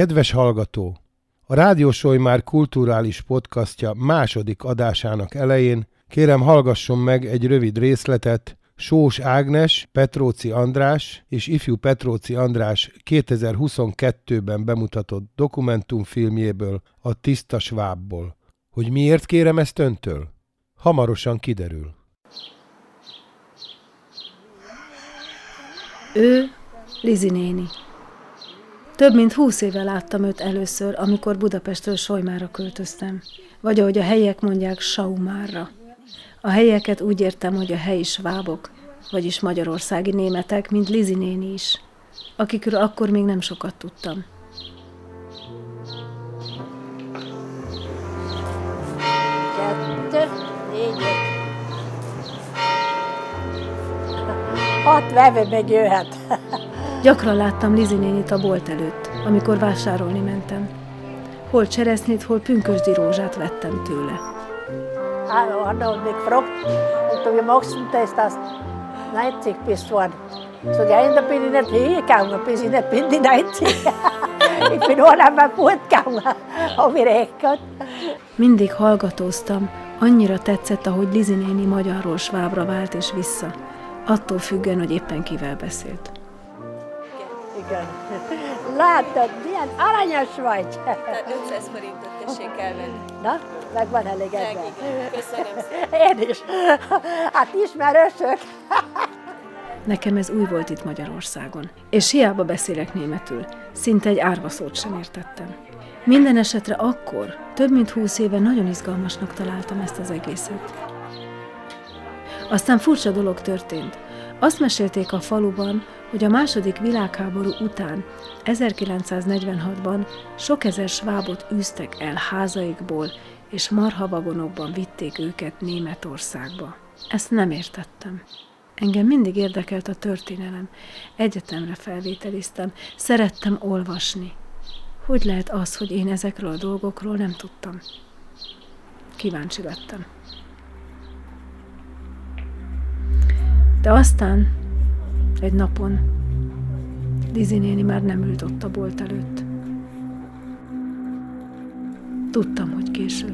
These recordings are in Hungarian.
Kedves hallgató! A Rádiósoly már kulturális podcastja második adásának elején kérem hallgasson meg egy rövid részletet Sós Ágnes, Petróci András és ifjú Petróci András 2022-ben bemutatott dokumentumfilmjéből, a Tiszta Svábból. Hogy miért kérem ezt öntől? Hamarosan kiderül. Ő Lizi néni. Több mint húsz éve láttam őt először, amikor Budapestről Solymára költöztem. Vagy ahogy a helyiek mondják, Saumárra. A helyeket úgy értem, hogy a helyi svábok, vagyis magyarországi németek, mint Lizi néni is, akikről akkor még nem sokat tudtam. Kettő, négy, Hat vevő meg. Gyakran láttam Lizi nénit a bolt előtt, amikor vásárolni mentem. Hol cseresznyét, hol pünkösdi rózsát vettem tőle. Hallo, und gefragt, ob du, wie machst du das, dass du 90 bist worden? Sag ich, da bin ich nicht hingegangen, bis ich nicht bin, die 90. ich bin auch einmal fortgegangen, habe ich recht gehabt. Mindig hallgatóztam, annyira tetszett, ahogy Lizi néni magyarról svábra vált és vissza, attól függően, hogy éppen kivel beszélt. Igen. Látod, milyen aranyos vagy. Tehát 500 forintot tessék elvenni. Na, meg van elégedve. Meg igen. Köszönöm szépen. Én is. Hát ismerősök. Nekem ez új volt itt Magyarországon, és hiába beszélek németül, szinte egy árva szót sem értettem. Minden esetre akkor, több mint húsz éve nagyon izgalmasnak találtam ezt az egészet. Aztán furcsa dolog történt. Azt mesélték a faluban, hogy a második világháború után, 1946-ban sok ezer svábot űztek el házaikból, és marhavagonokban vitték őket Németországba. Ezt nem értettem. Engem mindig érdekelt a történelem. Egyetemre felvételiztem, szerettem olvasni. Hogy lehet az, hogy én ezekről a dolgokról nem tudtam? Kíváncsi lettem. De aztán egy napon Lizi néni már nem ült ott a bolt előtt. Tudtam, hogy késő.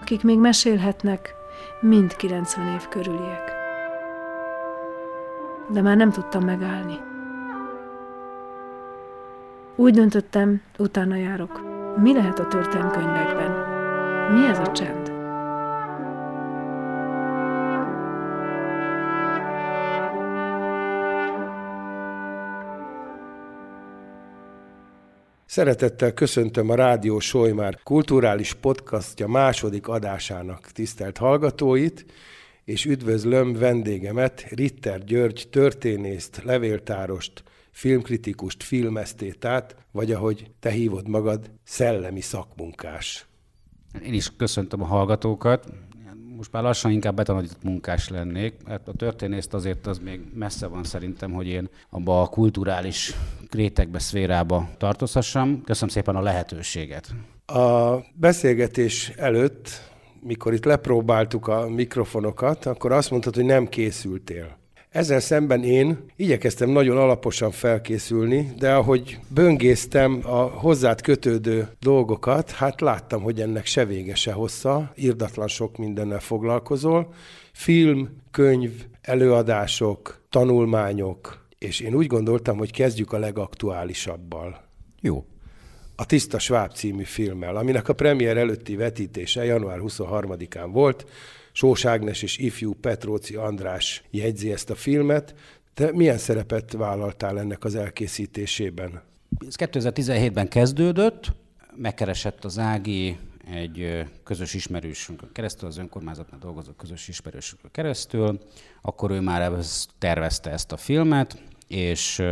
Akik még mesélhetnek, mind 90 év körüliek. De már nem tudtam megállni. Úgy döntöttem, utána járok. Mi lehet a történelmi könyvekben? Mi ez a csend? Szeretettel köszöntöm a Rádió Solymár kulturális podcastja második adásának tisztelt hallgatóit, és üdvözlöm vendégemet, Ritter György történészt, levéltárost, filmkritikust, filmesztétát, vagy ahogy te hívod magad, szellemi szakmunkás. Én is köszöntöm a hallgatókat. Most már lassan inkább betanodított munkás lennék. Hát a történészt azért az még messze van szerintem, hogy én abba a kulturális rétegbe, szférába tartozhassam. Köszönöm szépen a lehetőséget. A beszélgetés előtt, mikor itt lepróbáltuk a mikrofonokat, akkor azt mondtad, hogy nem készültél. Ezzel szemben én igyekeztem nagyon alaposan felkészülni, de ahogy böngésztem a hozzád kötődő dolgokat, hát láttam, hogy ennek se vége, se hossza, irdatlan sok mindennel foglalkozol. Film, könyv, előadások, tanulmányok, és én úgy gondoltam, hogy kezdjük a legaktuálisabbal. Jó. A Tiszta Sváb című filmmel, aminek a premier előtti vetítése január 23-án volt, Sós Ágnes és ifjú Petróci András jegyzi ezt a filmet. Te milyen szerepet vállaltál ennek az elkészítésében? Ez 2017-ben kezdődött, megkeresett az Ági egy közös ismerősünkön keresztül, az önkormányzatnál dolgozó közös ismerősünkön keresztül, akkor ő már ezt tervezte ezt a filmet, és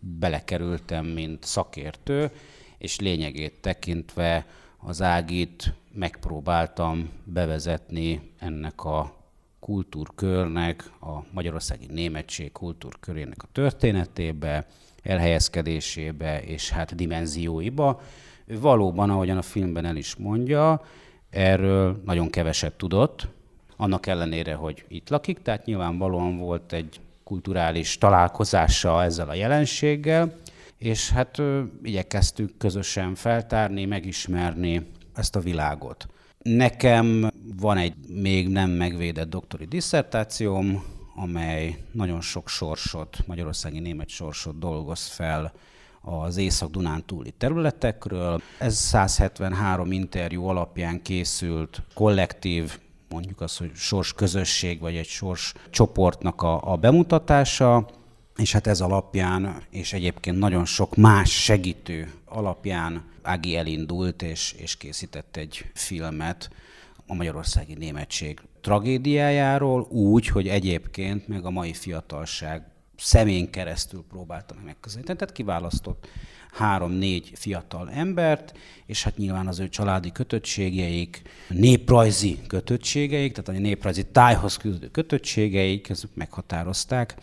belekerültem, mint szakértő, és lényegét tekintve az Ágit megpróbáltam bevezetni ennek a kultúrkörnek, a Magyarországi Németség kultúrkörének a történetébe, elhelyezkedésébe és hát dimenzióiba. Ő valóban, ahogyan a filmben el is mondja, erről nagyon keveset tudott. annak ellenére, hogy itt lakik, tehát nyilvánvalóan volt egy kulturális találkozása ezzel a jelenséggel, és hát ö, igyekeztük közösen feltárni, megismerni ezt a világot. Nekem van egy még nem megvédett doktori disszertációm, amely nagyon sok sorsot, magyarországi német sorsot dolgoz fel az Észak-Dunántúli területekről. Ez 173 interjú alapján készült kollektív, mondjuk az, hogy sors közösség, vagy egy sors csoportnak a, a bemutatása, és hát ez alapján, és egyébként nagyon sok más segítő alapján Ági elindult, és, és készített egy filmet a magyarországi németség tragédiájáról, úgy, hogy egyébként meg a mai fiatalság szemén keresztül próbáltam megközelíteni. Tehát kiválasztott három-négy fiatal embert, és hát nyilván az ő családi kötöttségeik, néprajzi kötöttségeik, tehát a néprajzi tájhoz küzdő kötöttségeik, ezek meghatározták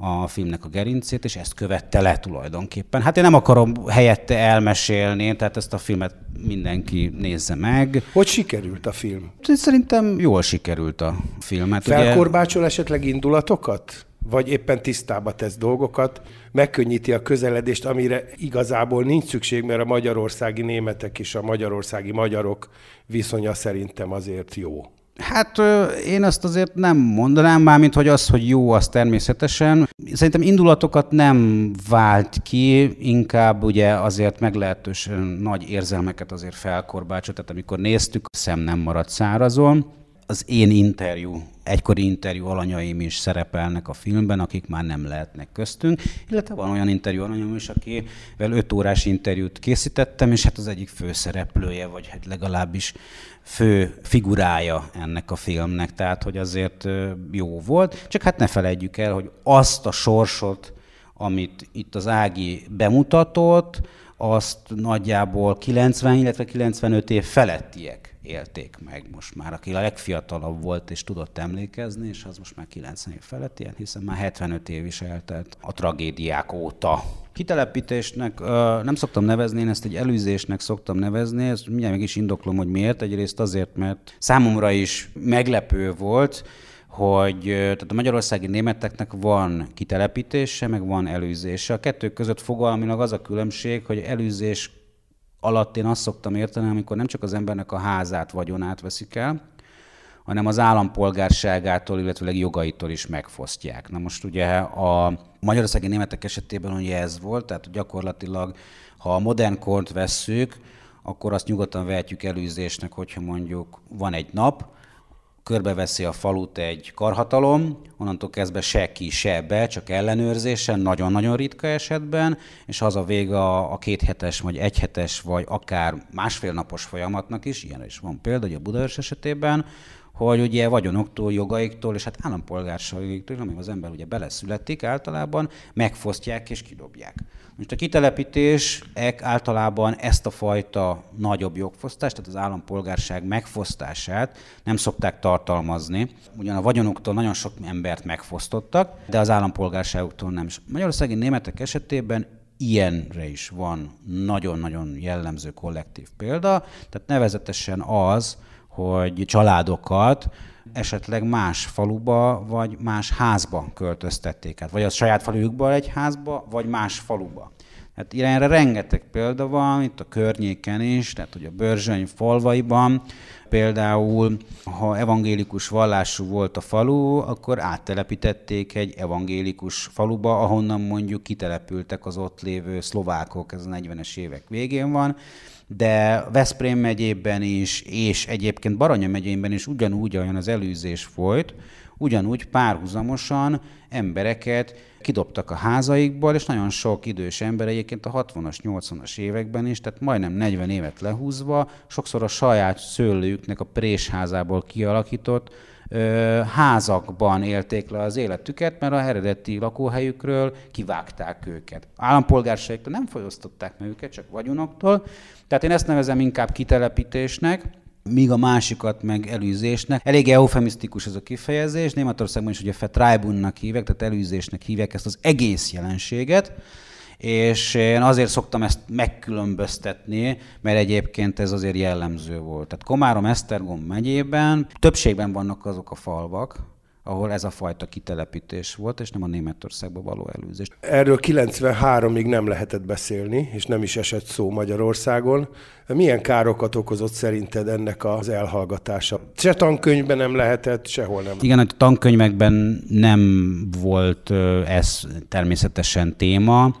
a filmnek a gerincét, és ezt követte le tulajdonképpen. Hát én nem akarom helyette elmesélni, tehát ezt a filmet mindenki nézze meg. Hogy sikerült a film? Szerintem jól sikerült a film. Hát Felkorbácsol ugye... esetleg indulatokat? vagy éppen tisztába tesz dolgokat, megkönnyíti a közeledést, amire igazából nincs szükség, mert a magyarországi németek és a magyarországi magyarok viszonya szerintem azért jó. Hát én azt azért nem mondanám, mármint hogy az, hogy jó, az természetesen. Szerintem indulatokat nem vált ki, inkább ugye azért meglehetősen nagy érzelmeket azért felkorbácsolt, tehát amikor néztük, szem nem maradt szárazon az én interjú, egykori interjú alanyaim is szerepelnek a filmben, akik már nem lehetnek köztünk, illetve van olyan interjú alanyom is, akivel öt órás interjút készítettem, és hát az egyik főszereplője, vagy hát legalábbis fő figurája ennek a filmnek, tehát hogy azért jó volt, csak hát ne felejtjük el, hogy azt a sorsot, amit itt az Ági bemutatott, azt nagyjából 90, illetve 95 év felettiek élték meg most már, aki a legfiatalabb volt és tudott emlékezni, és az most már 90 év felett ilyen, hiszen már 75 év is eltelt a tragédiák óta. Kitelepítésnek nem szoktam nevezni, én ezt egy előzésnek szoktam nevezni, ezt mindjárt meg is indoklom, hogy miért. Egyrészt azért, mert számomra is meglepő volt, hogy tehát a magyarországi németeknek van kitelepítése, meg van előzése. A kettő között fogalmilag az a különbség, hogy előzés alatt én azt szoktam érteni, amikor nem csak az embernek a házát, vagyonát veszik el, hanem az állampolgárságától, illetve jogaitól is megfosztják. Na most ugye a magyarországi németek esetében ugye ez volt, tehát gyakorlatilag, ha a modern kort vesszük, akkor azt nyugodtan vehetjük előzésnek, hogyha mondjuk van egy nap, körbeveszi a falut egy karhatalom, onnantól kezdve se ki, se be, csak ellenőrzésen, nagyon-nagyon ritka esetben, és az a vége a, a kéthetes, vagy egyhetes, vagy akár másfél napos folyamatnak is, ilyen is van példa, hogy a Budaörs esetében, hogy ugye vagyonoktól, jogaiktól és hát állampolgárságaiktól, amivel az ember ugye beleszületik általában, megfosztják és kidobják. Most a kitelepítések általában ezt a fajta nagyobb jogfosztást, tehát az állampolgárság megfosztását nem szokták tartalmazni. Ugyan a vagyonoktól nagyon sok embert megfosztottak, de az állampolgárságuktól nem. Magyarországi németek esetében ilyenre is van nagyon-nagyon jellemző kollektív példa, tehát nevezetesen az, hogy családokat esetleg más faluba, vagy más házba költöztették át. Vagy a saját falujukba egy házba, vagy más faluba. Hát ilyenre rengeteg példa van, itt a környéken is, tehát hogy a Börzsöny falvaiban például, ha evangélikus vallású volt a falu, akkor áttelepítették egy evangélikus faluba, ahonnan mondjuk kitelepültek az ott lévő szlovákok, ez a 40-es évek végén van, de Veszprém megyében is, és egyébként Baranya megyében is ugyanúgy, olyan az előzés folyt, ugyanúgy párhuzamosan embereket kidobtak a házaikból, és nagyon sok idős ember egyébként a 60-as, 80-as években is, tehát majdnem 40 évet lehúzva, sokszor a saját szőlőjüknek a présházából kialakított ö, házakban élték le az életüket, mert a eredeti lakóhelyükről kivágták őket. Állampolgárságtól nem folyosztották meg őket, csak vagyonoktól. Tehát én ezt nevezem inkább kitelepítésnek, míg a másikat meg előzésnek. Elég eufemisztikus ez a kifejezés, Németországban is ugye Vertreibunnak hívják, tehát előzésnek hívják ezt az egész jelenséget, És én azért szoktam ezt megkülönböztetni, mert egyébként ez azért jellemző volt. Tehát Komárom-Esztergom megyében többségben vannak azok a falvak, ahol ez a fajta kitelepítés volt, és nem a Németországba való előzés. Erről 93-ig nem lehetett beszélni, és nem is esett szó Magyarországon. Milyen károkat okozott szerinted ennek az elhallgatása? Se tankönyvben nem lehetett, sehol nem. Igen, a tankönyvekben nem volt ez természetesen téma,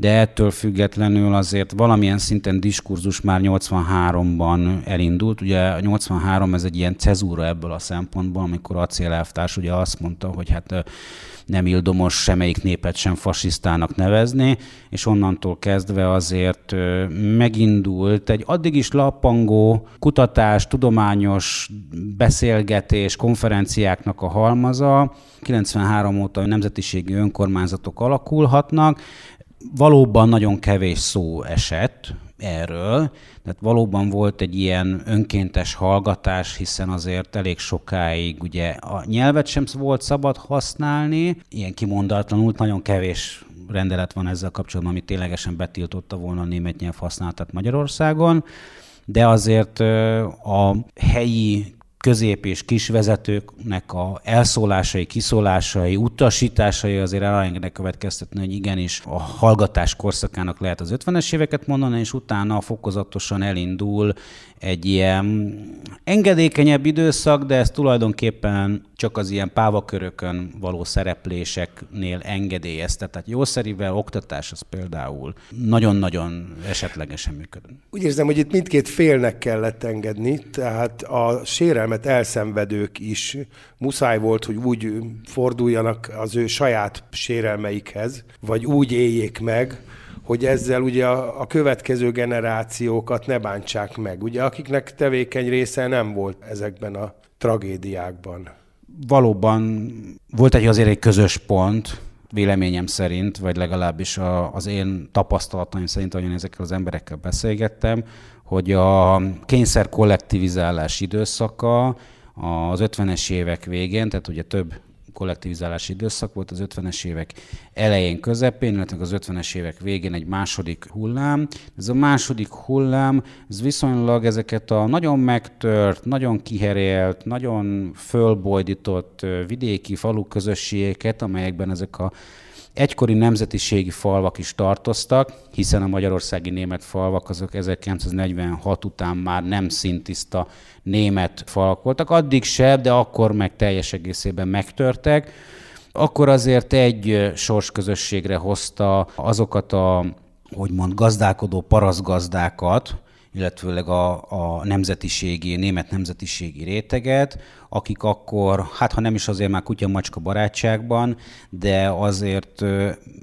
de ettől függetlenül azért valamilyen szinten diskurzus már 83-ban elindult. Ugye 83 ez egy ilyen cezúra ebből a szempontból, amikor a célelvtárs ugye azt mondta, hogy hát nem ildomos semmelyik népet sem fasisztának nevezni, és onnantól kezdve azért megindult egy addig is lappangó kutatás, tudományos beszélgetés, konferenciáknak a halmaza. 93 óta nemzetiségi önkormányzatok alakulhatnak, valóban nagyon kevés szó esett erről, tehát valóban volt egy ilyen önkéntes hallgatás, hiszen azért elég sokáig ugye a nyelvet sem volt szabad használni, ilyen kimondatlanul nagyon kevés rendelet van ezzel kapcsolatban, ami ténylegesen betiltotta volna a német nyelv használatát Magyarországon, de azért a helyi közép- és kisvezetőknek a elszólásai, kiszólásai, utasításai azért elengednek következtetni, hogy igenis a hallgatás korszakának lehet az 50-es éveket mondani, és utána fokozatosan elindul egy ilyen engedékenyebb időszak, de ez tulajdonképpen csak az ilyen pávakörökön való szerepléseknél engedélyezte. Tehát jószerivel oktatás az például nagyon-nagyon esetlegesen működött. Úgy érzem, hogy itt mindkét félnek kellett engedni, tehát a sérelmet elszenvedők is muszáj volt, hogy úgy forduljanak az ő saját sérelmeikhez, vagy úgy éljék meg, hogy ezzel ugye a, a következő generációkat ne bántsák meg, ugye akiknek tevékeny része nem volt ezekben a tragédiákban. Valóban volt egy azért egy közös pont, véleményem szerint, vagy legalábbis a, az én tapasztalataim szerint, ahogyan ezekkel az emberekkel beszélgettem, hogy a kényszer kollektivizálás időszaka az 50-es évek végén, tehát ugye több kollektivizálási időszak volt az 50-es évek elején, közepén, illetve az 50-es évek végén egy második hullám. Ez a második hullám, ez viszonylag ezeket a nagyon megtört, nagyon kiherélt, nagyon fölbojdított vidéki falu közösségeket, amelyekben ezek a egykori nemzetiségi falvak is tartoztak, hiszen a magyarországi német falvak azok 1946 után már nem szintiszta német falak voltak. Addig se, de akkor meg teljes egészében megtörtek. Akkor azért egy sorsközösségre hozta azokat a, hogy mond, gazdálkodó paraszgazdákat, illetőleg a, a nemzetiségi, német nemzetiségi réteget, akik akkor, hát ha nem is azért már kutya-macska barátságban, de azért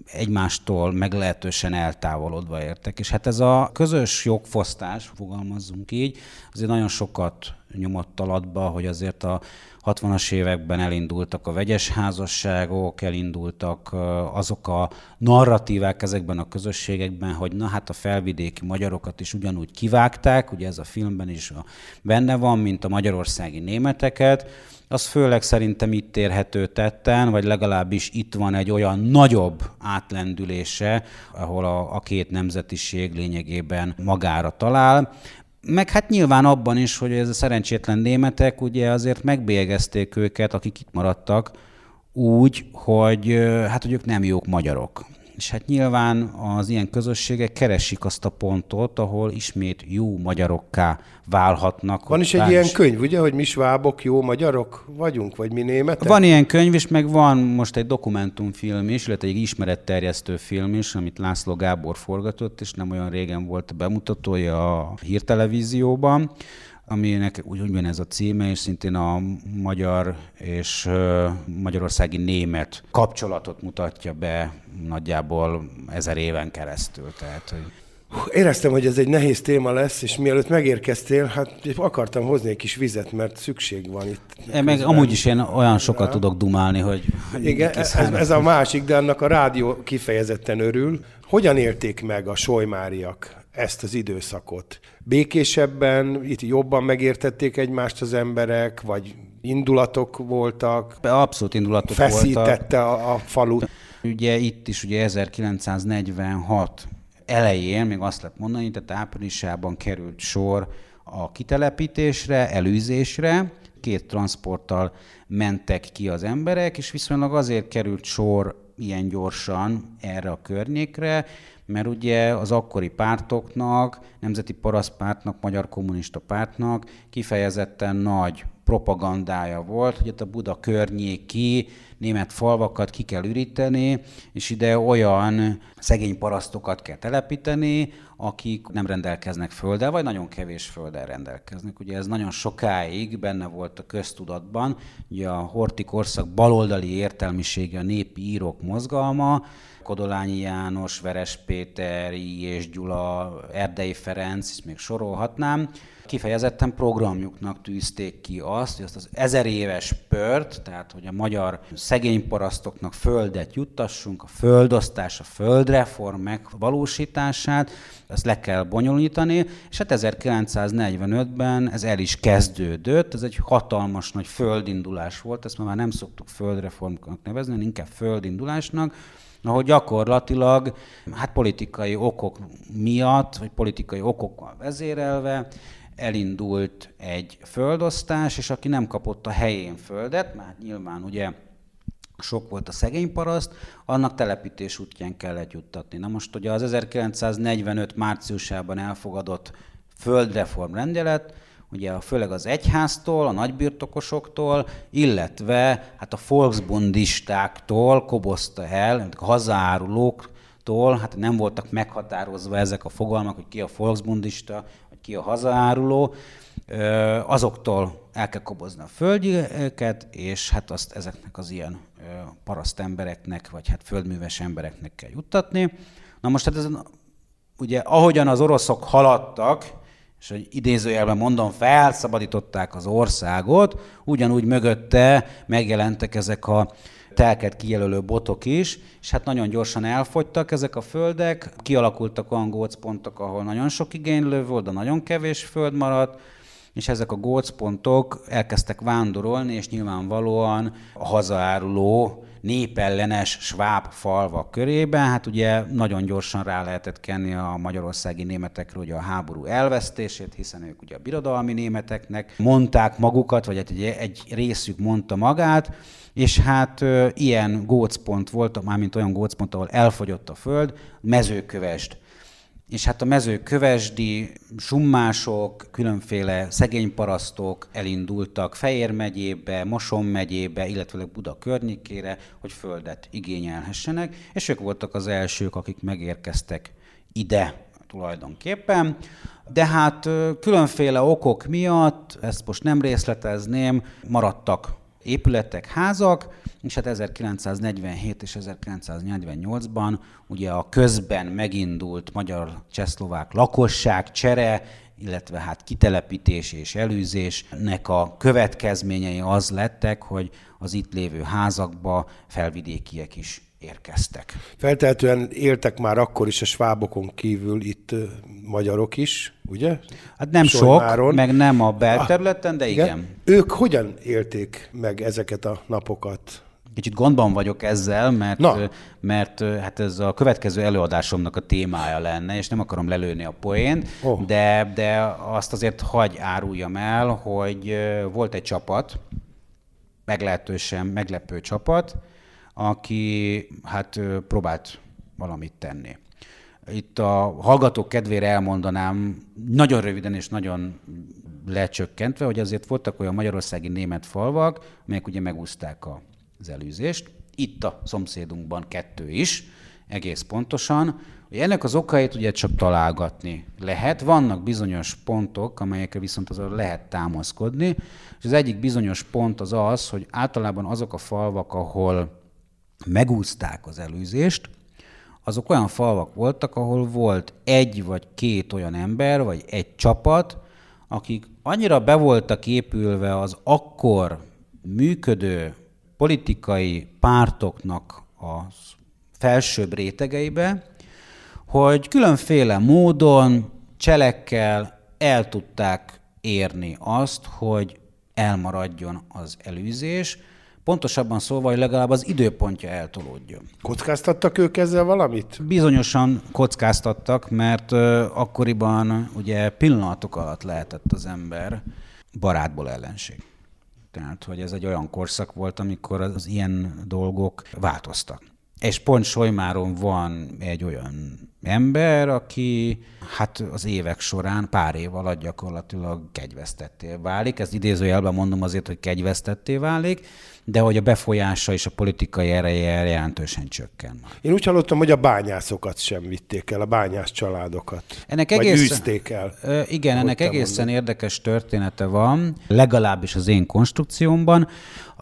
egymástól meglehetősen eltávolodva értek. És hát ez a közös jogfosztás, fogalmazzunk így, azért nagyon sokat nyomott alatba, hogy azért a 60-as években elindultak a vegyes házasságok, elindultak azok a narratívák ezekben a közösségekben, hogy na hát a felvidéki magyarokat is ugyanúgy kivágták, ugye ez a filmben is benne van, mint a magyarországi németeket, az főleg szerintem itt érhető tetten, vagy legalábbis itt van egy olyan nagyobb átlendülése, ahol a, a két nemzetiség lényegében magára talál. Meg hát nyilván abban is, hogy ez a szerencsétlen németek ugye azért megbélyegezték őket, akik itt maradtak, úgy, hogy hát hogy ők nem jók magyarok. És hát nyilván az ilyen közösségek keresik azt a pontot, ahol ismét jó magyarokká válhatnak. Van is egy ilyen is. könyv, ugye, hogy mi svábok jó magyarok vagyunk, vagy mi németek? Van ilyen könyv is, meg van most egy dokumentumfilm is, illetve egy ismeretterjesztő film is, amit László Gábor forgatott, és nem olyan régen volt bemutatója a hírtelevízióban aminek úgy, úgy ez a címe, és szintén a magyar és magyarországi német kapcsolatot mutatja be nagyjából ezer éven keresztül. Tehát, hogy Éreztem, hogy ez egy nehéz téma lesz, és mielőtt megérkeztél, hát akartam hozni egy kis vizet, mert szükség van itt. E meg amúgy is én olyan sokat rá. tudok dumálni, hogy... Igen, ez, ez a másik, de annak a rádió kifejezetten örül. Hogyan élték meg a solymáriak ezt az időszakot? Békésebben, itt jobban megértették egymást az emberek, vagy indulatok voltak? Abszolút indulatok feszítette voltak. Feszítette a, a falut? Ugye itt is ugye 1946 elején, még azt lehet mondani, tehát áprilisában került sor a kitelepítésre, előzésre, két transporttal mentek ki az emberek, és viszonylag azért került sor ilyen gyorsan erre a környékre, mert ugye az akkori pártoknak, Nemzeti Parasztpártnak, Magyar Kommunista Pártnak kifejezetten nagy propagandája volt, hogy itt a Buda környéki német falvakat ki kell üríteni, és ide olyan szegény parasztokat kell telepíteni, akik nem rendelkeznek földdel, vagy nagyon kevés földdel rendelkeznek. Ugye ez nagyon sokáig benne volt a köztudatban, ugye a Horti korszak baloldali értelmisége, a népi írók mozgalma, Kodolányi János, Veres Péter, és Gyula, Erdei Ferenc, ezt még sorolhatnám, kifejezetten programjuknak tűzték ki azt, hogy azt az ezer éves pört, tehát hogy a magyar szegény parasztoknak földet juttassunk, a földosztás, a földreform megvalósítását, ezt le kell bonyolítani, és hát 1945-ben ez el is kezdődött, ez egy hatalmas nagy földindulás volt, ezt már nem szoktuk földreformnak nevezni, inkább földindulásnak, ahol gyakorlatilag hát politikai okok miatt, vagy politikai okokkal vezérelve elindult egy földosztás, és aki nem kapott a helyén földet, mert nyilván ugye sok volt a szegény paraszt, annak telepítés útján kellett juttatni. Na most ugye az 1945 márciusában elfogadott földreform rendelet, ugye főleg az egyháztól, a nagybirtokosoktól, illetve hát a Volksbundistáktól kobozta el, a hazaárulóktól, hát nem voltak meghatározva ezek a fogalmak, hogy ki a Volksbundista, vagy ki a hazaáruló, azoktól el kell kobozni a földjéket, és hát azt ezeknek az ilyen paraszt embereknek, vagy hát földműves embereknek kell juttatni. Na most hát ez, ugye ahogyan az oroszok haladtak, és hogy idézőjelben mondom, felszabadították az országot, ugyanúgy mögötte megjelentek ezek a telket kijelölő botok is, és hát nagyon gyorsan elfogytak ezek a földek, kialakultak olyan gócpontok, ahol nagyon sok igénylő volt, de nagyon kevés föld maradt, és ezek a gócpontok elkezdtek vándorolni, és nyilvánvalóan a hazaáruló népellenes sváb falvak körében. Hát ugye nagyon gyorsan rá lehetett kenni a magyarországi németekről ugye a háború elvesztését, hiszen ők ugye a birodalmi németeknek mondták magukat, vagy egy, egy részük mondta magát, és hát ö, ilyen gócpont volt, mármint olyan gócpont, ahol elfogyott a föld, mezőkövest és hát a mezőkövesdi summások, különféle szegény parasztok elindultak Fejér megyébe, Moson megyébe, illetve Buda környékére, hogy földet igényelhessenek, és ők voltak az elsők, akik megérkeztek ide tulajdonképpen. De hát különféle okok miatt, ezt most nem részletezném, maradtak épületek, házak, és hát 1947 és 1948-ban ugye a közben megindult magyar-csehszlovák lakosság csere, illetve hát kitelepítés és előzésnek a következményei az lettek, hogy az itt lévő házakba felvidékiek is érkeztek. Feltehetően éltek már akkor is a svábokon kívül itt magyarok is, ugye? Hát nem Solymáron. sok, meg nem a belterületen, de igen. igen. Ők hogyan élték meg ezeket a napokat? Kicsit gondban vagyok ezzel, mert, Na. mert hát ez a következő előadásomnak a témája lenne, és nem akarom lelőni a poént, oh. de, de azt azért hagy áruljam el, hogy volt egy csapat, meglehetősen meglepő csapat, aki hát próbált valamit tenni. Itt a hallgatók kedvére elmondanám, nagyon röviden és nagyon lecsökkentve, hogy azért voltak olyan magyarországi német falvak, amelyek ugye megúzták az előzést. Itt a szomszédunkban kettő is, egész pontosan. Hogy ennek az okait ugye csak találgatni lehet. Vannak bizonyos pontok, amelyekre viszont azon lehet támaszkodni, és az egyik bizonyos pont az az, hogy általában azok a falvak, ahol megúzták az előzést, azok olyan falvak voltak, ahol volt egy vagy két olyan ember, vagy egy csapat, akik annyira be voltak épülve az akkor működő politikai pártoknak a felsőbb rétegeibe, hogy különféle módon, cselekkel el tudták érni azt, hogy elmaradjon az előzés, Pontosabban szólva, hogy legalább az időpontja eltolódjon. Kockáztattak ők ezzel valamit? Bizonyosan kockáztattak, mert akkoriban ugye pillanatok alatt lehetett az ember barátból ellenség. Tehát, hogy ez egy olyan korszak volt, amikor az ilyen dolgok változtak. És pont Solymáron van egy olyan ember, aki hát az évek során pár év alatt gyakorlatilag kegyvesztetté válik. Ezt idézőjelben mondom azért, hogy kegyvesztetté válik, de hogy a befolyása és a politikai ereje jelentősen csökken. Én úgy hallottam, hogy a bányászokat sem vitték el, a bányász családokat. Ennek Vagy egészen, űzték el. Igen, ennek egészen mondod. érdekes története van, legalábbis az én konstrukciómban.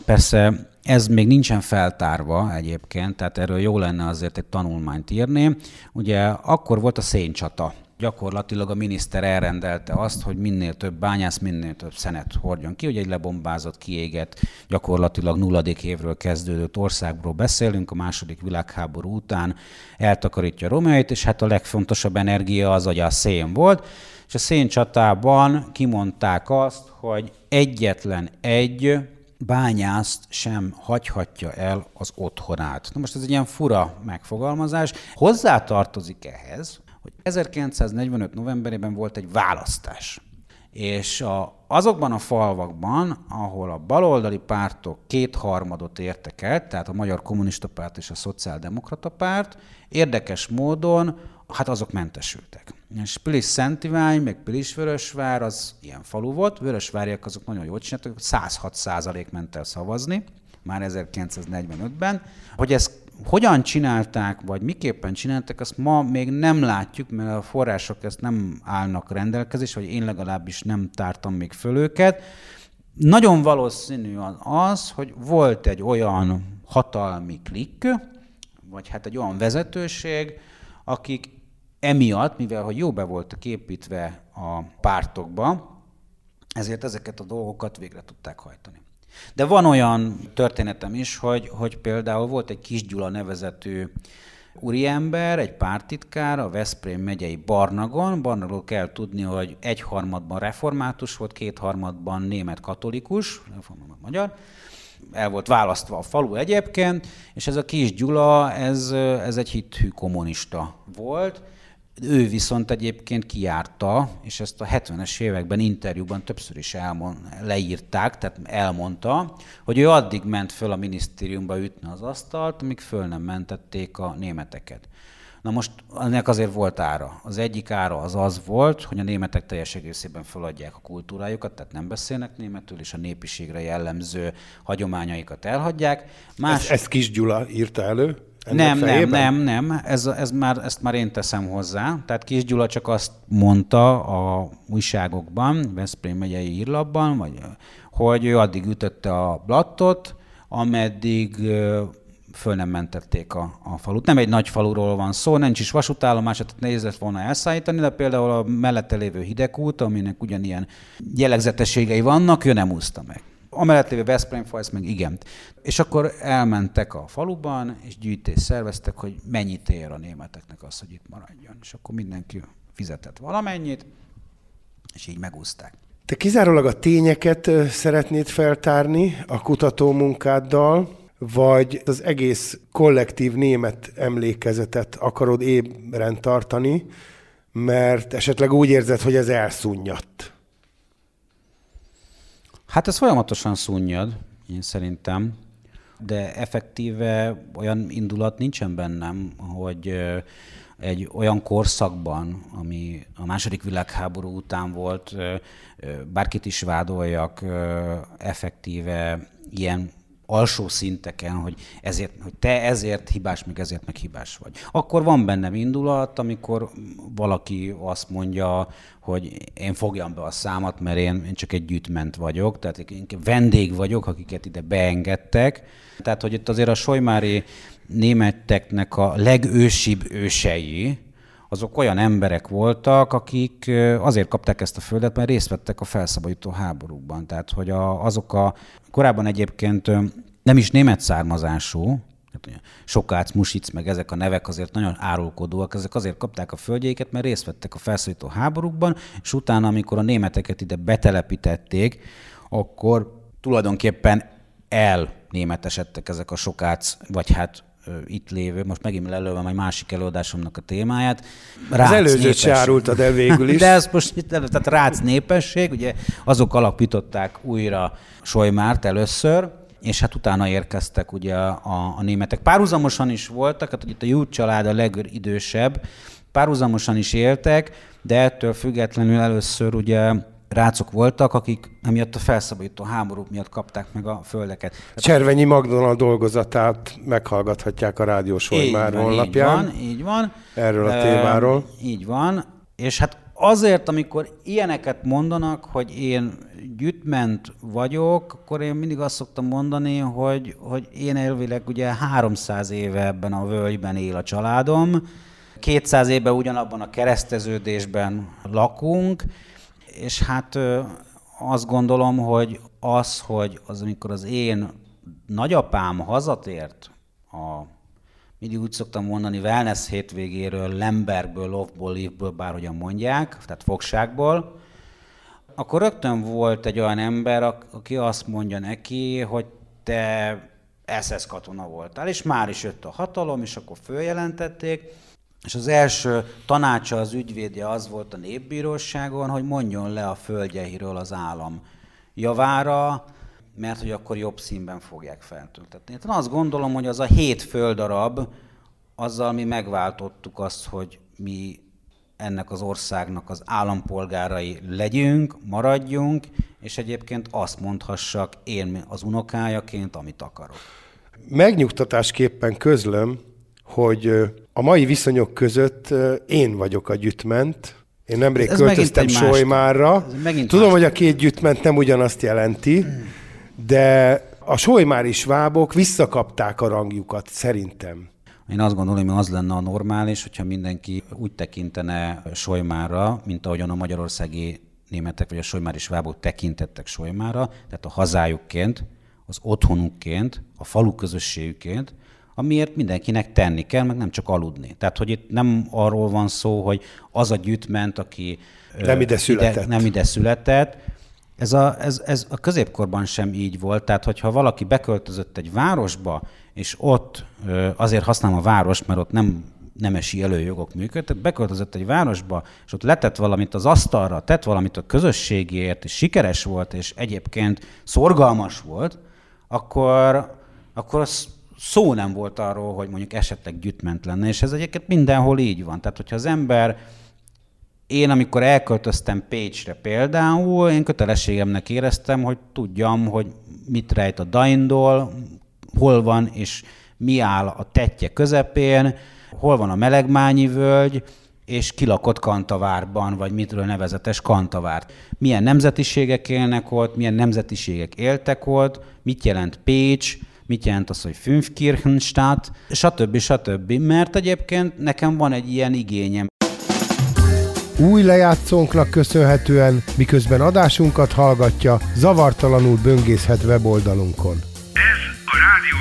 Persze ez még nincsen feltárva egyébként, tehát erről jó lenne azért egy tanulmányt írni. Ugye akkor volt a széncsata. Gyakorlatilag a miniszter elrendelte azt, hogy minél több bányász, minél több szenet hordjon ki, hogy egy lebombázott, kiégett, gyakorlatilag nulladik évről kezdődött országról beszélünk, a második világháború után eltakarítja Romeóit, és hát a legfontosabb energia az ugye a szén volt, és a széncsatában kimondták azt, hogy egyetlen egy bányászt sem hagyhatja el az otthonát. Na most ez egy ilyen fura megfogalmazás. Hozzá tartozik ehhez, hogy 1945. novemberében volt egy választás. És a, azokban a falvakban, ahol a baloldali pártok kétharmadot értek el, tehát a Magyar Kommunista Párt és a Szociáldemokrata Párt, érdekes módon, hát azok mentesültek. És Pilis Szentivány, meg Pilis Vörösvár, az ilyen falu volt, Vörösváriak azok nagyon jól csináltak, 106 százalék ment el szavazni, már 1945-ben. Hogy ezt hogyan csinálták, vagy miképpen csinálták, azt ma még nem látjuk, mert a források ezt nem állnak rendelkezésre, vagy én legalábbis nem tártam még föl őket. Nagyon valószínű az, hogy volt egy olyan hatalmi klikk, vagy hát egy olyan vezetőség, akik emiatt, mivel hogy jó be voltak építve a pártokba, ezért ezeket a dolgokat végre tudták hajtani. De van olyan történetem is, hogy, hogy például volt egy Kis Gyula nevezetű úriember, egy pártitkár a Veszprém megyei Barnagon. Barnagról kell tudni, hogy egyharmadban református volt, kétharmadban német katolikus, református magyar. El volt választva a falu egyébként, és ez a Kis Gyula, ez, ez egy hithű kommunista volt. Ő viszont egyébként kijárta, és ezt a 70-es években interjúban többször is elmond, leírták, tehát elmondta, hogy ő addig ment föl a minisztériumba ütni az asztalt, amíg föl nem mentették a németeket. Na most ennek azért volt ára. Az egyik ára az az volt, hogy a németek teljes egészében feladják a kultúrájukat, tehát nem beszélnek németül, és a népiségre jellemző hagyományaikat elhagyják. Más... Ezt, ezt Kis Gyula írta elő? Nem, nem, fejében? nem, nem, ez, ez már, ezt már én teszem hozzá. Tehát Kis Gyula csak azt mondta a újságokban, Veszprém megyei írlapban, vagy, hogy ő addig ütötte a blattot, ameddig föl nem mentették a, a falut. Nem egy nagy faluról van szó, nincs is vasútállomás, tehát nehéz lett volna elszállítani, de például a mellette lévő hidegút, aminek ugyanilyen jellegzetességei vannak, ő nem úszta meg. A mellett lévő Veszprém Falsz meg igen. És akkor elmentek a faluban, és gyűjtést szerveztek, hogy mennyit ér a németeknek az, hogy itt maradjon. És akkor mindenki fizetett valamennyit, és így megúzták. Te kizárólag a tényeket szeretnéd feltárni a kutató munkáddal, vagy az egész kollektív német emlékezetet akarod ébren tartani, mert esetleg úgy érzed, hogy ez elszúnnyadt. Hát ez folyamatosan szunnyad, én szerintem, de effektíve olyan indulat nincsen bennem, hogy egy olyan korszakban, ami a második világháború után volt, bárkit is vádoljak effektíve ilyen alsó szinteken, hogy, ezért, hogy te ezért hibás, meg ezért meg hibás vagy. Akkor van bennem indulat, amikor valaki azt mondja, hogy én fogjam be a számat, mert én, én csak egy gyűjtment vagyok, tehát én vendég vagyok, akiket ide beengedtek. Tehát, hogy itt azért a solymári németeknek a legősibb ősei, azok olyan emberek voltak, akik azért kapták ezt a földet, mert részt vettek a felszabadító háborúkban. Tehát, hogy a, azok a korábban egyébként nem is német származású, Sokác, Music, meg ezek a nevek azért nagyon árulkodóak, ezek azért kapták a földjeiket, mert részt vettek a felszabadító háborúkban, és utána, amikor a németeket ide betelepítették, akkor tulajdonképpen elnémetesedtek ezek a sokác, vagy hát itt lévő, most megint lelőve egy másik előadásomnak a témáját. Rác az előzőt se árultad el végül is. De ez most tehát rác népesség, ugye azok alapították újra Solymárt először, és hát utána érkeztek ugye a, a németek. Párhuzamosan is voltak, hát itt a Jút család a legidősebb, párhuzamosan is éltek, de ettől függetlenül először ugye rácok voltak, akik emiatt a felszabadító háborúk miatt kapták meg a földeket. Cservenyi Magdona dolgozatát meghallgathatják a Rádió Solymár honlapján. Így van, így van. Erről a témáról. E, így van. És hát azért, amikor ilyeneket mondanak, hogy én gyütment vagyok, akkor én mindig azt szoktam mondani, hogy, hogy én elvileg ugye 300 éve ebben a völgyben él a családom, 200 éve ugyanabban a kereszteződésben lakunk, és hát azt gondolom, hogy az, hogy az, amikor az én nagyapám hazatért a mindig úgy szoktam mondani, wellness hétvégéről, Lembergből, Lofból, Livből, bárhogyan mondják, tehát fogságból, akkor rögtön volt egy olyan ember, aki azt mondja neki, hogy te SS katona voltál, és már is jött a hatalom, és akkor följelentették, és az első tanácsa az ügyvédje az volt a népbíróságon, hogy mondjon le a földjeiről az állam javára, mert hogy akkor jobb színben fogják feltöltetni. Én azt gondolom, hogy az a hét földarab, azzal mi megváltottuk azt, hogy mi ennek az országnak az állampolgárai legyünk, maradjunk, és egyébként azt mondhassak én az unokájaként, amit akarok. Megnyugtatásképpen közlöm, hogy a mai viszonyok között én vagyok a gyütment, én nemrég ez költöztem Solymárra. Tudom, hogy a két gyütment nem ugyanazt jelenti, de a Solymári svábok visszakapták a rangjukat, szerintem. Én azt gondolom, hogy az lenne a normális, hogyha mindenki úgy tekintene Solymára, mint ahogyan a magyarországi németek vagy a Solymári svábok tekintettek Solymára, tehát a hazájukként, az otthonukként, a falu közösségüként, amiért mindenkinek tenni kell, meg nem csak aludni. Tehát, hogy itt nem arról van szó, hogy az a gyűjtment, aki nem ide született, ide, nem ide született. Ez a, ez, ez a középkorban sem így volt, tehát hogyha valaki beköltözött egy városba, és ott azért használom a város, mert ott nem nemesi előjogok működtek, beköltözött egy városba, és ott letett valamit az asztalra, tett valamit a közösségért, és sikeres volt, és egyébként szorgalmas volt, akkor, akkor az szó nem volt arról, hogy mondjuk esetleg gyütment lenne, és ez egyébként mindenhol így van. Tehát, hogyha az ember én, amikor elköltöztem Pécsre például, én kötelességemnek éreztem, hogy tudjam, hogy mit rejt a Daindol, hol van és mi áll a tetje közepén, hol van a Melegmányi völgy, és kilakott Kantavárban, vagy mitről nevezetes Kantavárt. Milyen nemzetiségek élnek ott, milyen nemzetiségek éltek ott, mit jelent Pécs, mit jelent az, hogy Fünfkirchenstadt, stb. stb. Mert egyébként nekem van egy ilyen igényem. Új lejátszónknak köszönhetően, miközben adásunkat hallgatja, zavartalanul böngészhet weboldalunkon. Ez a Rádió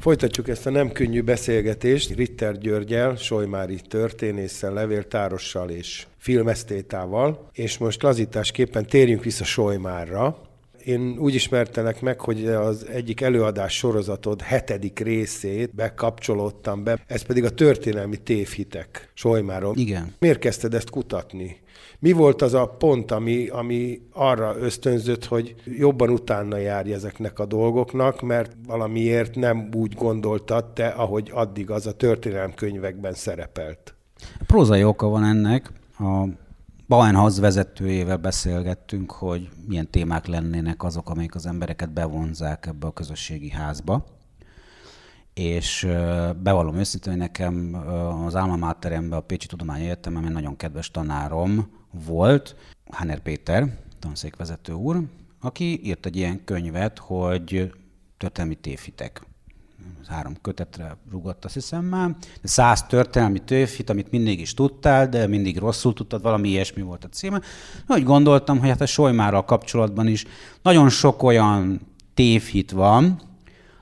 Folytatjuk ezt a nem könnyű beszélgetést Ritter Györgyel, Solymári történésszel, levéltárossal és filmesztétával, és most lazításképpen térjünk vissza Solymárra. Én úgy ismertelek meg, hogy az egyik előadás sorozatod hetedik részét bekapcsolódtam be, ez pedig a történelmi tévhitek Solymáron. Igen. Miért kezdted ezt kutatni? Mi volt az a pont, ami, ami arra ösztönzött, hogy jobban utána járj ezeknek a dolgoknak, mert valamiért nem úgy gondoltad te, ahogy addig az a történelemkönyvekben szerepelt? Prózai oka van ennek. A Bauenhaus vezetőjével beszélgettünk, hogy milyen témák lennének azok, amelyek az embereket bevonzák ebbe a közösségi házba. És bevallom őszintén, hogy nekem az Alma Materemben, a Pécsi Tudományi Egyetemen egy nagyon kedves tanárom volt, Hanner Péter, tanszékvezető úr, aki írt egy ilyen könyvet, hogy történelmi tévhitek három kötetre rugott, azt hiszem már. Száz történelmi tévhit, amit mindig is tudtál, de mindig rosszul tudtad, valami ilyesmi volt a címe. Úgy gondoltam, hogy hát a Solymárral kapcsolatban is nagyon sok olyan tévhit van,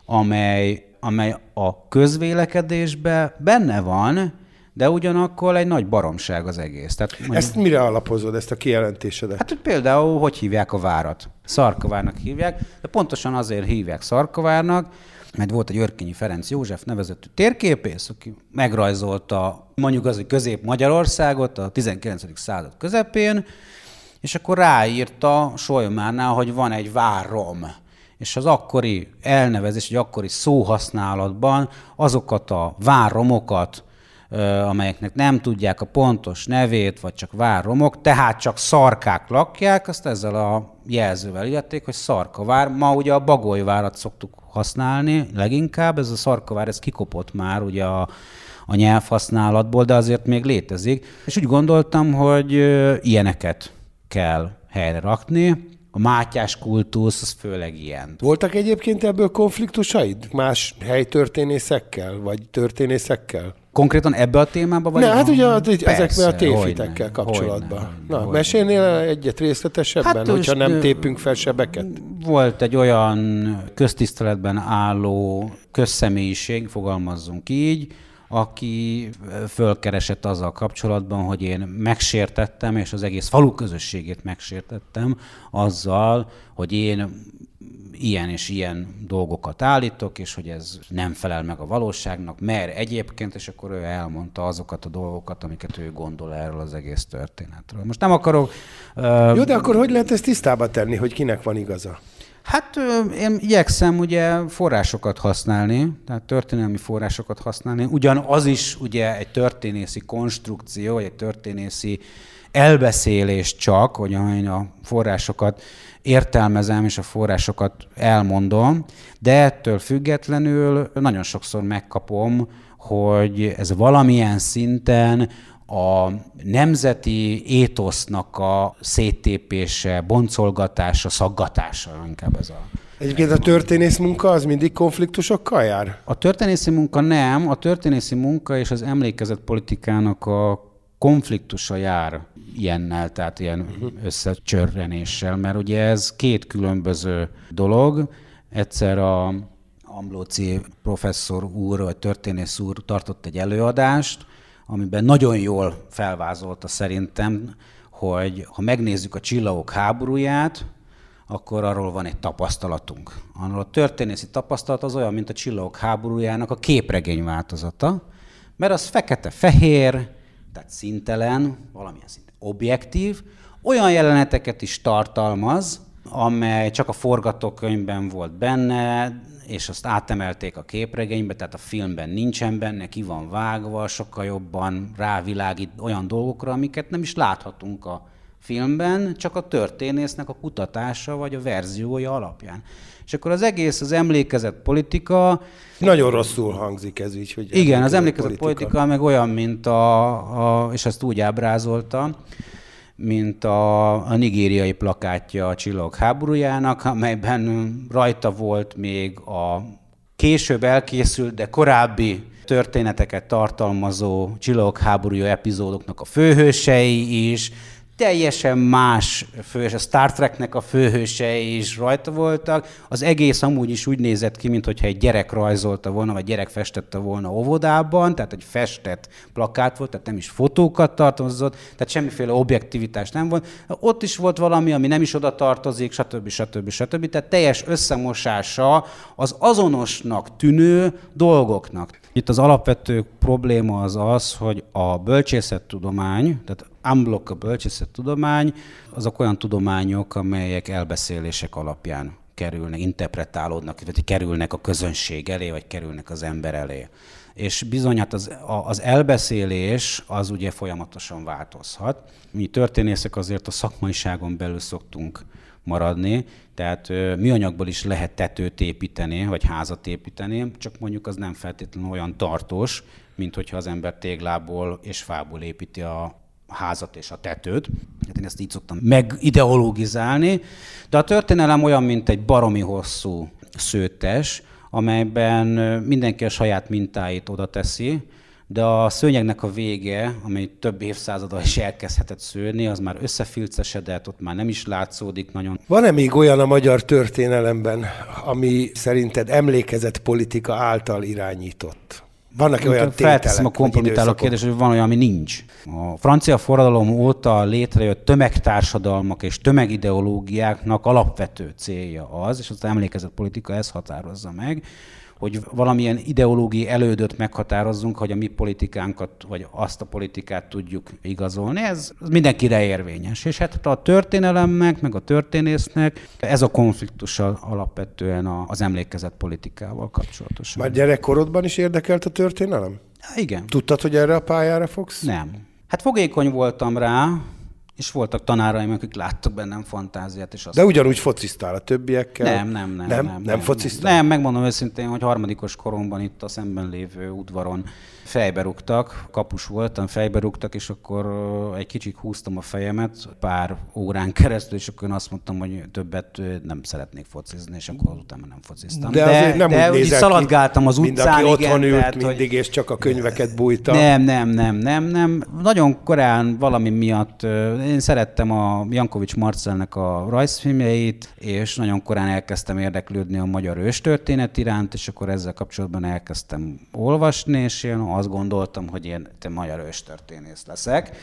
amely, amely a közvélekedésben benne van, de ugyanakkor egy nagy baromság az egész. Tehát mondjuk, ezt mire alapozod, ezt a kijelentésedet? Hát hogy például, hogy hívják a várat? Szarkavárnak hívják, de pontosan azért hívják Szarkavárnak, mert volt egy Örkényi Ferenc József nevezetű térképész, aki megrajzolta mondjuk az, hogy Közép-Magyarországot a 19. század közepén, és akkor ráírta Solymárnál, hogy van egy várom és az akkori elnevezés, egy akkori szóhasználatban azokat a váromokat, amelyeknek nem tudják a pontos nevét, vagy csak várromok, tehát csak szarkák lakják, azt ezzel a jelzővel írték, hogy szarkavár. Ma ugye a bagolyvárat szoktuk használni leginkább, ez a szarkavár, ez kikopott már ugye a, a nyelvhasználatból, de azért még létezik. És úgy gondoltam, hogy ilyeneket kell helyre rakni, a mátyás kultusz, az főleg ilyen. Voltak egyébként ebből konfliktusaid más helytörténészekkel, vagy történészekkel? Konkrétan ebbe a témába? Vagy ne, hát ugye ezekben a tévhitekkel kapcsolatban. Hogyne, Na, hogyne. mesélnél egyet részletesebben, hát hogyha nem tépünk fel sebeket? Volt egy olyan köztiszteletben álló közszemélyiség, fogalmazzunk így, aki fölkeresett azzal kapcsolatban, hogy én megsértettem, és az egész falu közösségét megsértettem azzal, hogy én ilyen és ilyen dolgokat állítok, és hogy ez nem felel meg a valóságnak, mert egyébként, és akkor ő elmondta azokat a dolgokat, amiket ő gondol erről az egész történetről. Most nem akarok... Uh, Jó, de akkor hogy lehet ezt tisztába tenni, hogy kinek van igaza? Hát én igyekszem ugye forrásokat használni, tehát történelmi forrásokat használni. Ugyan az is ugye egy történészi konstrukció, vagy egy történészi elbeszélés csak, hogy a forrásokat értelmezem, és a forrásokat elmondom, de ettől függetlenül nagyon sokszor megkapom, hogy ez valamilyen szinten a nemzeti étosznak a széttépése, boncolgatása, szaggatása, inkább ez a... Egyébként a történész munka az mindig konfliktusokkal jár? A történészi munka nem, a történészi munka és az emlékezett politikának a konfliktusa jár ilyennel, tehát ilyen uh-huh. összecsörrenéssel, mert ugye ez két különböző dolog. Egyszer a Amblóci professzor úr, vagy történész úr tartott egy előadást, amiben nagyon jól felvázolta szerintem, hogy ha megnézzük a csillagok háborúját, akkor arról van egy tapasztalatunk. Arról a történészi tapasztalat az olyan, mint a csillagok háborújának a képregény változata, mert az fekete-fehér, tehát szintelen, valamilyen szinte objektív, olyan jeleneteket is tartalmaz, amely csak a forgatókönyvben volt benne, és azt átemelték a képregénybe, tehát a filmben nincsen benne, ki van vágva, sokkal jobban rávilágít olyan dolgokra, amiket nem is láthatunk a filmben, csak a történésznek a kutatása vagy a verziója alapján. És akkor az egész, az emlékezett politika... Nagyon rosszul hangzik ez így, hogy... Igen, az emlékezett politika. politika meg olyan, mint a, a és ezt úgy ábrázolta, mint a, a nigériai plakátja a Csillagok háborújának, amelyben rajta volt még a később elkészült, de korábbi történeteket tartalmazó Csillagok háborúja epizódoknak a főhősei is, teljesen más főhős, a Star Treknek a főhősei is rajta voltak. Az egész amúgy is úgy nézett ki, mintha egy gyerek rajzolta volna, vagy gyerek festette volna óvodában, tehát egy festett plakát volt, tehát nem is fotókat tartozott, tehát semmiféle objektivitás nem volt. Ott is volt valami, ami nem is oda tartozik, stb. stb. stb. Tehát teljes összemosása az azonosnak tűnő dolgoknak. Itt az alapvető probléma az az, hogy a bölcsészettudomány, tehát unblock a bölcsészettudomány, azok olyan tudományok, amelyek elbeszélések alapján kerülnek, interpretálódnak, vagy kerülnek a közönség elé, vagy kerülnek az ember elé. És bizony, hát az, az elbeszélés az ugye folyamatosan változhat. Mi történészek azért a szakmaiságon belül szoktunk maradni, tehát műanyagból is lehet tetőt építeni, vagy házat építeni, csak mondjuk az nem feltétlenül olyan tartós, mint hogyha az ember téglából és fából építi a házat és a tetőt. Hát én ezt így szoktam megideologizálni. De a történelem olyan, mint egy baromi hosszú szőtes, amelyben mindenki a saját mintáit oda teszi, de a szőnyegnek a vége, amely több évszázada is elkezdhetett szőrni, az már összefilcesedett, ott már nem is látszódik nagyon. Van-e még olyan a magyar történelemben, ami szerinted emlékezett politika által irányított? Vannak olyan Felteszem a kompromitáló kérdést, hogy van olyan, ami nincs. A francia forradalom óta létrejött tömegtársadalmak és tömegideológiáknak alapvető célja az, és az emlékezett politika ezt határozza meg, hogy valamilyen ideológiai elődöt meghatározzunk, hogy a mi politikánkat, vagy azt a politikát tudjuk igazolni. Ez mindenkire érvényes. És hát a történelemnek, meg a történésznek ez a konfliktus alapvetően az emlékezett politikával kapcsolatosan. Már gyerekkorodban is érdekelt a történelem? Igen. Tudtad, hogy erre a pályára fogsz? Nem. Hát fogékony voltam rá, és voltak tanáraim, akik láttak bennem fantáziát. És azt De ugyanúgy fociztál a többiekkel? Nem, nem, nem. Nem, nem, nem fociztál? Nem, megmondom őszintén, hogy harmadikos koromban itt a szemben lévő udvaron fejbe rúgtak, kapus voltam, fejbe rúgtak, és akkor egy kicsit húztam a fejemet pár órán keresztül, és akkor én azt mondtam, hogy többet nem szeretnék focizni, és akkor utána nem fociztam. De, azért nem de úgy nézel szaladgáltam az utcán, aki igen, otthon ült tehát, mindig, hogy... és csak a könyveket bújta. Nem, nem, nem, nem, nem. Nagyon korán valami miatt, én szerettem a Jankovics Marcelnek a rajzfilmjeit, és nagyon korán elkezdtem érdeklődni a magyar őstörténet iránt, és akkor ezzel kapcsolatban elkezdtem olvasni, és én azt gondoltam, hogy én te magyar őstörténész leszek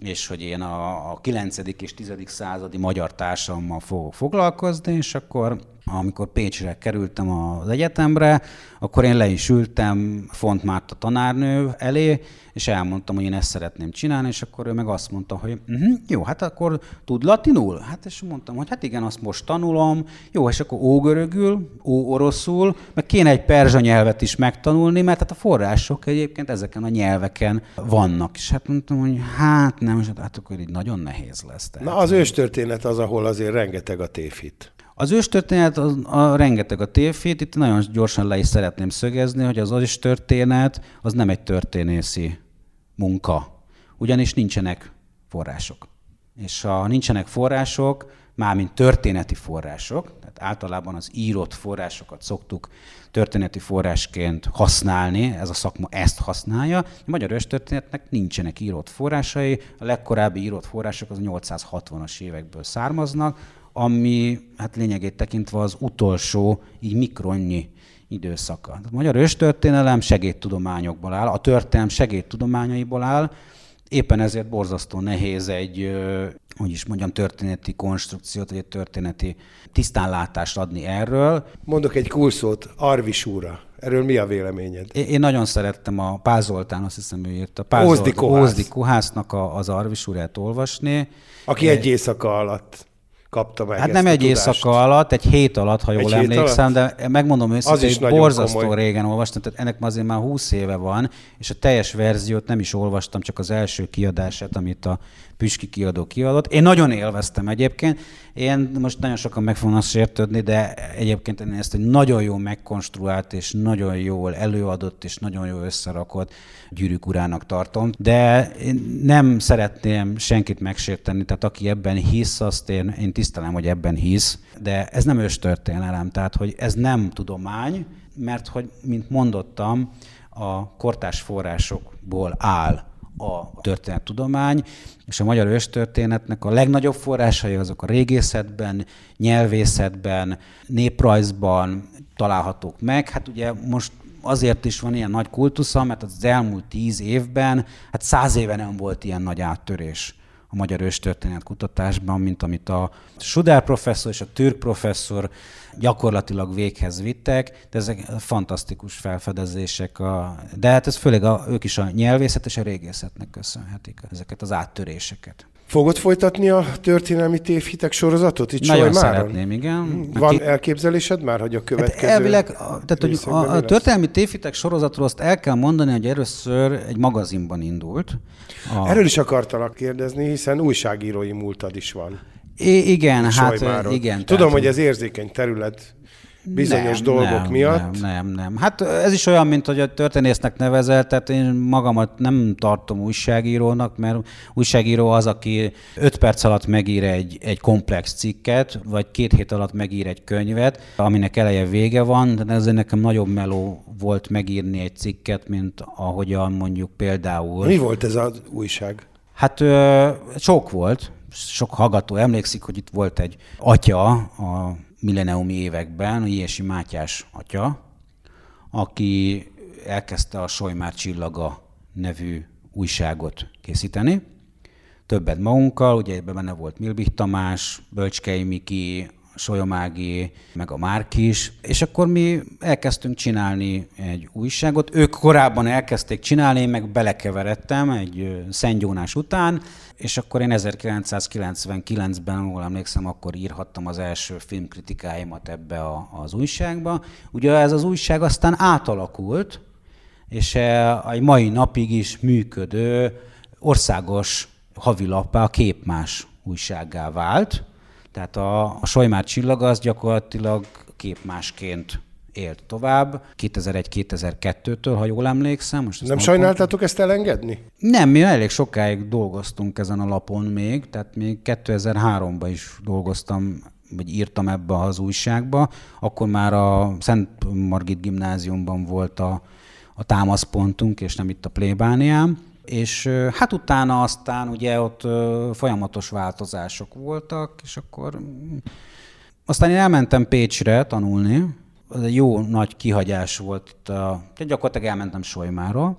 és hogy én a, a 9. és 10. századi magyar társadalommal fogok foglalkozni, és akkor amikor Pécsre kerültem az egyetemre, akkor én le is ültem Font Márta tanárnő elé, és elmondtam, hogy én ezt szeretném csinálni, és akkor ő meg azt mondta, hogy uh-huh, jó, hát akkor tud latinul? Hát és mondtam, hogy hát igen, azt most tanulom, jó, és akkor ógörögül, ó-oroszul, meg kéne egy perzsa nyelvet is megtanulni, mert hát a források egyébként ezeken a nyelveken vannak. És hát mondtam, hogy hát nem, és hát akkor így nagyon nehéz lesz. Tehát. Na az őstörténet az, ahol azért rengeteg a tévhit. Az őstörténet, a, a rengeteg a tévhit, itt nagyon gyorsan le is szeretném szögezni, hogy az őstörténet az nem egy történészi munka, ugyanis nincsenek források. És ha nincsenek források, mármint történeti források, tehát általában az írott forrásokat szoktuk történeti forrásként használni, ez a szakma ezt használja. A magyar őstörténetnek nincsenek írott forrásai, a legkorábbi írott források az 860-as évekből származnak, ami hát lényegét tekintve az utolsó, így mikronnyi időszaka. A magyar őstörténelem segédtudományokból áll, a történelem segédtudományaiból áll, éppen ezért borzasztó nehéz egy, hogy is mondjam, történeti konstrukciót, vagy egy történeti tisztánlátást adni erről. Mondok egy kulszót, Arvisúra. Erről mi a véleményed? Én nagyon szerettem a Pázoltán, azt hiszem ő írta. Pázolt, Ózdi Kohász. Ózdi Kohásznak a, az Arvisúrát olvasni. Aki egy éjszaka alatt kapta meg Hát nem egy tudást. éjszaka alatt, egy hét alatt, ha jól emlékszem, de megmondom őszintén, hogy borzasztó komoly. régen olvastam, tehát ennek azért már 20 éve van, és a teljes verziót nem is olvastam, csak az első kiadását, amit a Püski kiadó kiadott. Én nagyon élveztem egyébként. Én most nagyon sokan meg fognak sértődni, de egyébként én ezt egy nagyon jó megkonstruált és nagyon jól előadott és nagyon jó összerakott gyűrűk urának tartom. De én nem szeretném senkit megsérteni, tehát aki ebben hisz, azt én, én tisztelem, hogy ebben hisz, de ez nem őstörténelem, tehát hogy ez nem tudomány, mert hogy, mint mondottam, a kortás forrásokból áll a történettudomány, és a magyar őstörténetnek a legnagyobb forrásai azok a régészetben, nyelvészetben, néprajzban találhatók meg. Hát ugye most azért is van ilyen nagy kultusza, mert az elmúlt tíz évben, hát száz éve nem volt ilyen nagy áttörés a magyar őstörténet kutatásban, mint amit a Sudár professzor és a Türk professzor gyakorlatilag véghez vittek, de ezek fantasztikus felfedezések. A, de hát ez főleg a, ők is a nyelvészet és a régészetnek köszönhetik ezeket az áttöréseket. Fogod folytatni a történelmi tévhitek sorozatot itt Nagyon szeretném, igen. Van ki... elképzelésed már, hogy a következő... Hát elvileg, tehát, hogy a, a történelmi tévhitek sorozatról azt el kell mondani, hogy először egy magazinban indult. A... Erről is akartalak kérdezni, hiszen újságírói múltad is van. I- igen, hát igen. Tudom, tehát, hogy ez érzékeny terület, bizonyos nem, dolgok nem, miatt. Nem, nem, nem. Hát ez is olyan, mint hogy a történésznek nevezel, tehát én magamat nem tartom újságírónak, mert újságíró az, aki öt perc alatt megír egy, egy komplex cikket, vagy két hét alatt megír egy könyvet, aminek eleje vége van, de ez nekem nagyobb meló volt megírni egy cikket, mint ahogyan mondjuk például... Mi volt ez az újság? Hát ö, sok volt, sok hallgató emlékszik, hogy itt volt egy atya a milleniumi években, Ilyesi Mátyás atya, aki elkezdte a Solymár Csillaga nevű újságot készíteni. Többet magunkkal, ugye ebben benne volt Milbich Tamás, Bölcskei Miki, Solyomági, meg a Márk is, és akkor mi elkezdtünk csinálni egy újságot. Ők korábban elkezdték csinálni, én meg belekeveredtem egy Szentgyónás után, és akkor én 1999-ben, ahol emlékszem, akkor írhattam az első filmkritikáimat ebbe a, az újságba. Ugye ez az újság aztán átalakult, és a mai napig is működő országos havilappá, a Képmás újsággá vált. Tehát a, a Solymár csillaga az gyakorlatilag képmásként élt tovább, 2001-2002-től, ha jól emlékszem. Most nem sajnáltátok ezt elengedni? Nem, mi elég sokáig dolgoztunk ezen a lapon még, tehát még 2003-ban is dolgoztam, vagy írtam ebbe az újságba. Akkor már a Szent Margit gimnáziumban volt a, a támaszpontunk, és nem itt a plébániám és hát utána aztán ugye ott folyamatos változások voltak, és akkor mm, aztán én elmentem Pécsre tanulni, ez egy jó nagy kihagyás volt a, gyakorlatilag elmentem Solymára,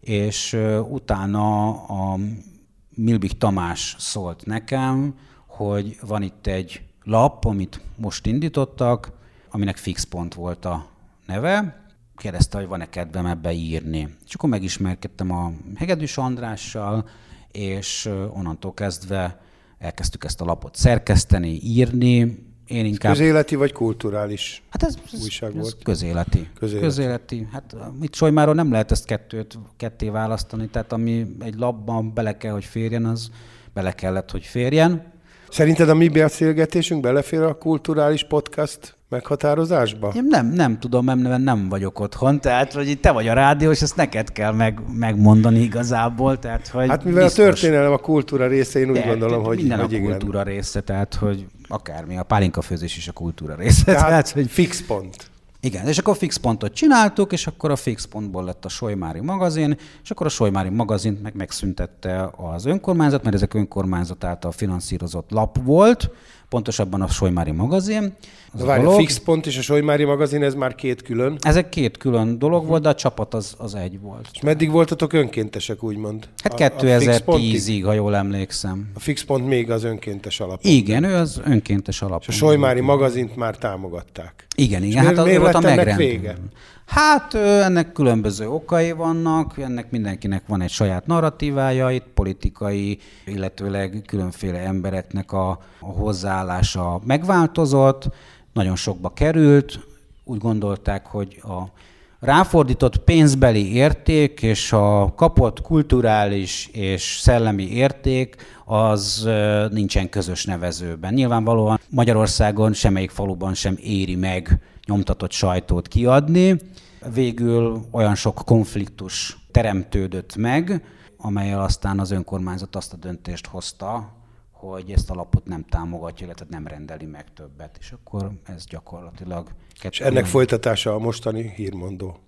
és utána a Milbik Tamás szólt nekem, hogy van itt egy lap, amit most indítottak, aminek fix pont volt a neve, kérdezte, hogy van-e kedvem ebbe írni. És akkor megismerkedtem a Hegedűs Andrással, és onnantól kezdve elkezdtük ezt a lapot szerkeszteni, írni. Én inkább... Közéleti vagy kulturális hát ez, ez, újság ez volt? Közéleti. közéleti. Közéleti. Hát itt Solymáról nem lehet ezt kettőt, ketté választani, tehát ami egy labban bele kell, hogy férjen, az bele kellett, hogy férjen. Szerinted a mi beszélgetésünk belefér a kulturális podcast meghatározásba? Én nem, nem tudom, nem, nem vagyok otthon, tehát hogy te vagy a rádió, és ezt neked kell meg, megmondani igazából. Tehát, hogy hát mivel biztos, a történelem a kultúra része, én úgy de, gondolom, hogy Minden hogy a kultúra része, tehát hogy akármi, a pálinka főzés is a kultúra része. Tehát, tehát hogy fix pont. Igen, és akkor fix pontot csináltuk, és akkor a fix pontból lett a Solymári magazin, és akkor a Solymári magazint meg megszüntette az önkormányzat, mert ezek önkormányzat által finanszírozott lap volt, pontosabban a Solymári magazin. Az várj, a Fix Pont és a Solymári magazin, ez már két külön? Ezek két külön dolog volt, de a csapat az, az egy volt. És meddig voltatok önkéntesek, úgymond? Hát 2010-ig, ha jól emlékszem. A Fix Pont még az önkéntes alap. Igen, ő az önkéntes alap. És a Solymári magazint már támogatták. Igen, igen. És hát miért, az miért volt a vége? Hát ennek különböző okai vannak, ennek mindenkinek van egy saját narratívája, itt politikai, illetőleg különféle embereknek a, a hozzáállása megváltozott, nagyon sokba került, úgy gondolták, hogy a ráfordított pénzbeli érték és a kapott kulturális és szellemi érték az nincsen közös nevezőben. Nyilvánvalóan Magyarországon semmelyik faluban sem éri meg nyomtatott sajtót kiadni. Végül olyan sok konfliktus teremtődött meg, amelyel aztán az önkormányzat azt a döntést hozta, hogy ezt a lapot nem támogatja, illetve nem rendeli meg többet. És akkor ez gyakorlatilag... És ennek nem... folytatása a mostani hírmondó?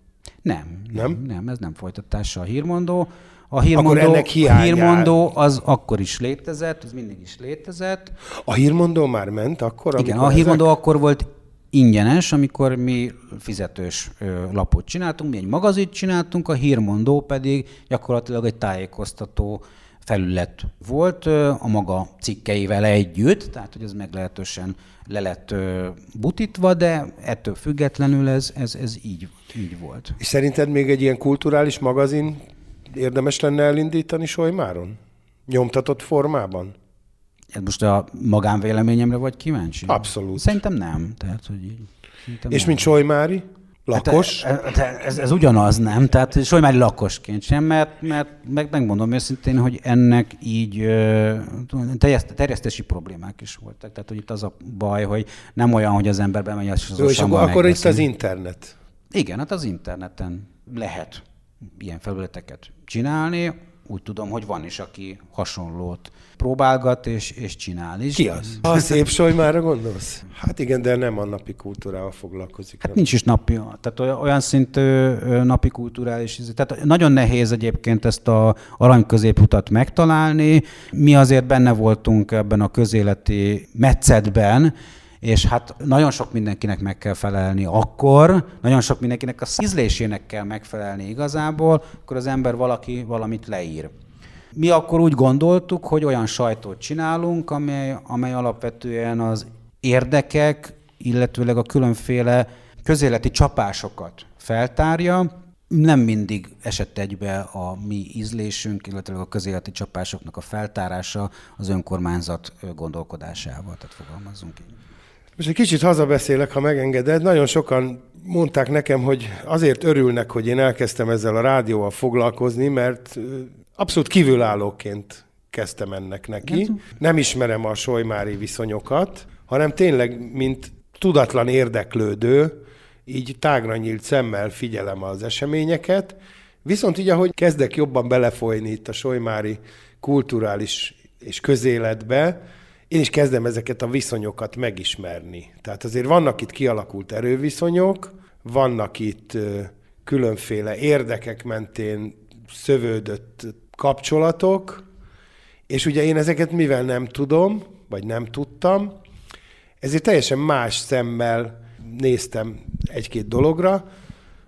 Nem, nem, nem, ez nem folytatása a hírmondó. A hírmondó, akkor ennek a hírmondó az akkor is létezett, az mindig is létezett. A hírmondó már ment akkor? Igen, a hírmondó ezek... akkor volt ingyenes, amikor mi fizetős lapot csináltunk, mi egy magazit csináltunk, a hírmondó pedig gyakorlatilag egy tájékoztató felület volt a maga cikkeivel együtt, tehát hogy ez meglehetősen le lett butítva, de ettől függetlenül ez, ez, ez így, így volt. És szerinted még egy ilyen kulturális magazin érdemes lenne elindítani Solymáron? Nyomtatott formában? Ez most a magánvéleményemre vagy kíváncsi? Abszolút. Szerintem nem. Tehát, hogy így, És nem. mint Solymári? Lakos? Hát, ez, ez, ez ugyanaz, nem? Tehát Solymári lakosként sem, mert, mert meg, megmondom őszintén, hogy ennek így terjesztési problémák is voltak. Tehát, hogy itt az a baj, hogy nem olyan, hogy az ember bemegy, az Jó, és akkor, akkor itt az internet. Igen, hát az interneten lehet ilyen felületeket csinálni, úgy tudom, hogy van is, aki hasonlót próbálgat és, és csinál is. Ki az? A szép solymára gondolsz? Hát igen, de nem a napi kultúrával foglalkozik. Hát nincs is napi, tehát olyan szintű napi kulturális, tehát nagyon nehéz egyébként ezt a arany középutat megtalálni. Mi azért benne voltunk ebben a közéleti metszetben, és hát nagyon sok mindenkinek meg kell felelni akkor, nagyon sok mindenkinek a ízlésének kell megfelelni igazából, akkor az ember valaki valamit leír. Mi akkor úgy gondoltuk, hogy olyan sajtót csinálunk, amely, amely alapvetően az érdekek, illetőleg a különféle közéleti csapásokat feltárja, nem mindig esett egybe a mi ízlésünk, illetve a közéleti csapásoknak a feltárása az önkormányzat gondolkodásával, tehát fogalmazzunk így. Most egy kicsit hazabeszélek, ha megengeded. Nagyon sokan mondták nekem, hogy azért örülnek, hogy én elkezdtem ezzel a rádióval foglalkozni, mert abszolút kívülállóként kezdtem ennek neki. Nem ismerem a solymári viszonyokat, hanem tényleg, mint tudatlan érdeklődő, így tágra nyílt szemmel figyelem az eseményeket, viszont így, ahogy kezdek jobban belefolyni itt a solymári kulturális és közéletbe, én is kezdem ezeket a viszonyokat megismerni. Tehát azért vannak itt kialakult erőviszonyok, vannak itt különféle érdekek mentén szövődött kapcsolatok, és ugye én ezeket mivel nem tudom, vagy nem tudtam, ezért teljesen más szemmel néztem egy-két dologra.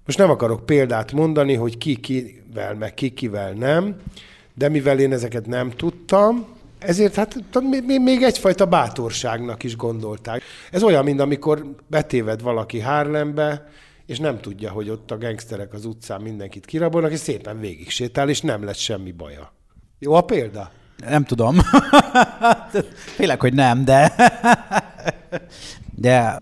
Most nem akarok példát mondani, hogy ki kivel, meg ki kivel nem, de mivel én ezeket nem tudtam, ezért hát még egyfajta bátorságnak is gondolták. Ez olyan, mint amikor betéved valaki Harlembe, és nem tudja, hogy ott a gangsterek az utcán mindenkit kirabolnak, és szépen végig sétál, és nem lesz semmi baja. Jó a példa? Nem tudom. Félek, hogy nem, de... De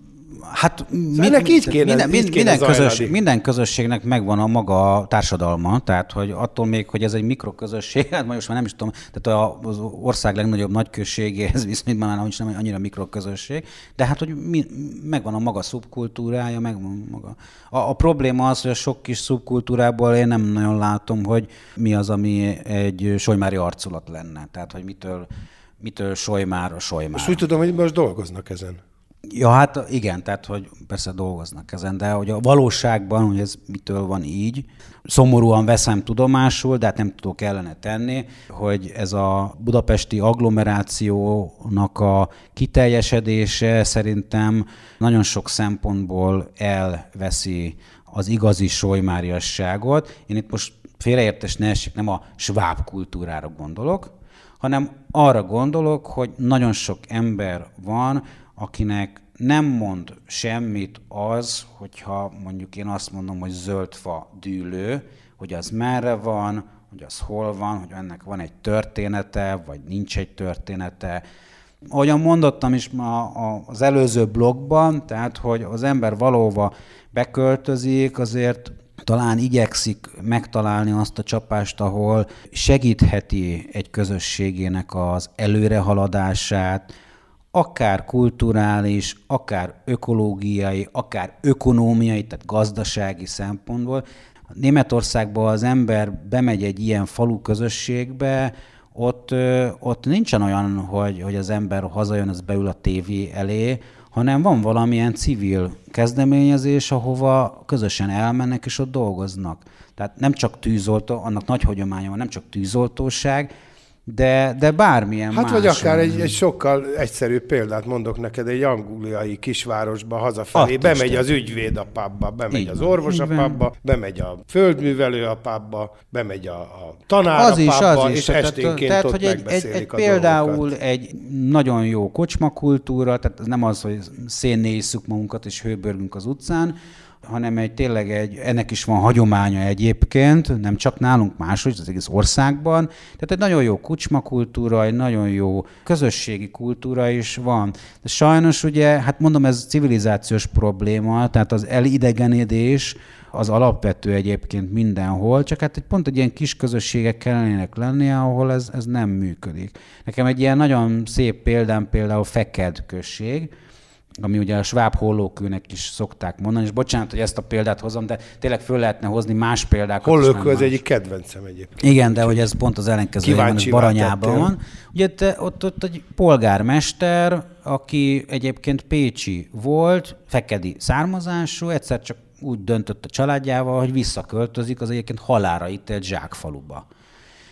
Hát szóval mind, így kéne, minden, így kéne minden, közös, minden közösségnek megvan a maga társadalma, tehát hogy attól még, hogy ez egy mikroközösség, hát most már nem is tudom, tehát az ország legnagyobb nagyközségéhez viszonyban már nem annyira mikroközösség, de hát hogy mi, megvan a maga szubkultúrája, megvan maga. A, a probléma az, hogy a sok kis szubkultúrából én nem nagyon látom, hogy mi az, ami egy solymári arculat lenne. Tehát, hogy mitől, mitől solymár a solymár. Most úgy tudom, hogy most dolgoznak ezen. Ja, hát igen, tehát hogy persze dolgoznak ezen, de hogy a valóságban, hogy ez mitől van így, szomorúan veszem tudomásul, de hát nem tudok ellene tenni, hogy ez a budapesti agglomerációnak a kiteljesedése szerintem nagyon sok szempontból elveszi az igazi solymáriasságot. Én itt most félreértés ne esik, nem a sváb kultúrára gondolok, hanem arra gondolok, hogy nagyon sok ember van, akinek nem mond semmit az, hogyha mondjuk én azt mondom, hogy zöldfa dűlő, hogy az merre van, hogy az hol van, hogy ennek van egy története, vagy nincs egy története. Ahogyan mondottam is ma az előző blogban, tehát hogy az ember valóva beköltözik, azért talán igyekszik megtalálni azt a csapást, ahol segítheti egy közösségének az előrehaladását, akár kulturális, akár ökológiai, akár ökonómiai, tehát gazdasági szempontból. Németországban az ember bemegy egy ilyen falu közösségbe, ott, ott nincsen olyan, hogy, hogy az ember hazajön, az beül a tévé elé, hanem van valamilyen civil kezdeményezés, ahova közösen elmennek és ott dolgoznak. Tehát nem csak tűzoltó, annak nagy hagyománya van, nem csak tűzoltóság, de, de bármilyen Hát más. vagy akár egy, egy sokkal egyszerűbb példát mondok neked, egy angliai kisvárosba hazafelé, Azt bemegy az ügyvéd a pubba, bemegy így az orvos a pubba, bemegy a földművelő a pubba, bemegy a, a tanár az a pubba, is, az és is. esténként tehát, ott hogy egy, egy, egy, Például dolgokat. egy nagyon jó kocsmakultúra, tehát nem az, hogy szénné isszuk magunkat és hőbörgünk az utcán, hanem egy tényleg egy, ennek is van hagyománya egyébként, nem csak nálunk máshogy, az egész országban. Tehát egy nagyon jó kucsmakultúra, egy nagyon jó közösségi kultúra is van. De sajnos ugye, hát mondom, ez civilizációs probléma, tehát az elidegenedés, az alapvető egyébként mindenhol, csak hát egy pont egy ilyen kis közösségek kellenének lennie, ahol ez, ez nem működik. Nekem egy ilyen nagyon szép példám például Feked község, ami ugye a sváb hollókőnek is szokták mondani, és bocsánat, hogy ezt a példát hozom, de tényleg föl lehetne hozni más példákat. Hollókő az egyik kedvencem egyébként. Igen, de hogy ez pont az ellenkező, van, Baranyában van. Ugye ott, ott egy polgármester, aki egyébként Pécsi volt, fekedi származású, egyszer csak úgy döntött a családjával, hogy visszaköltözik az egyébként halára ítélt zsákfaluba.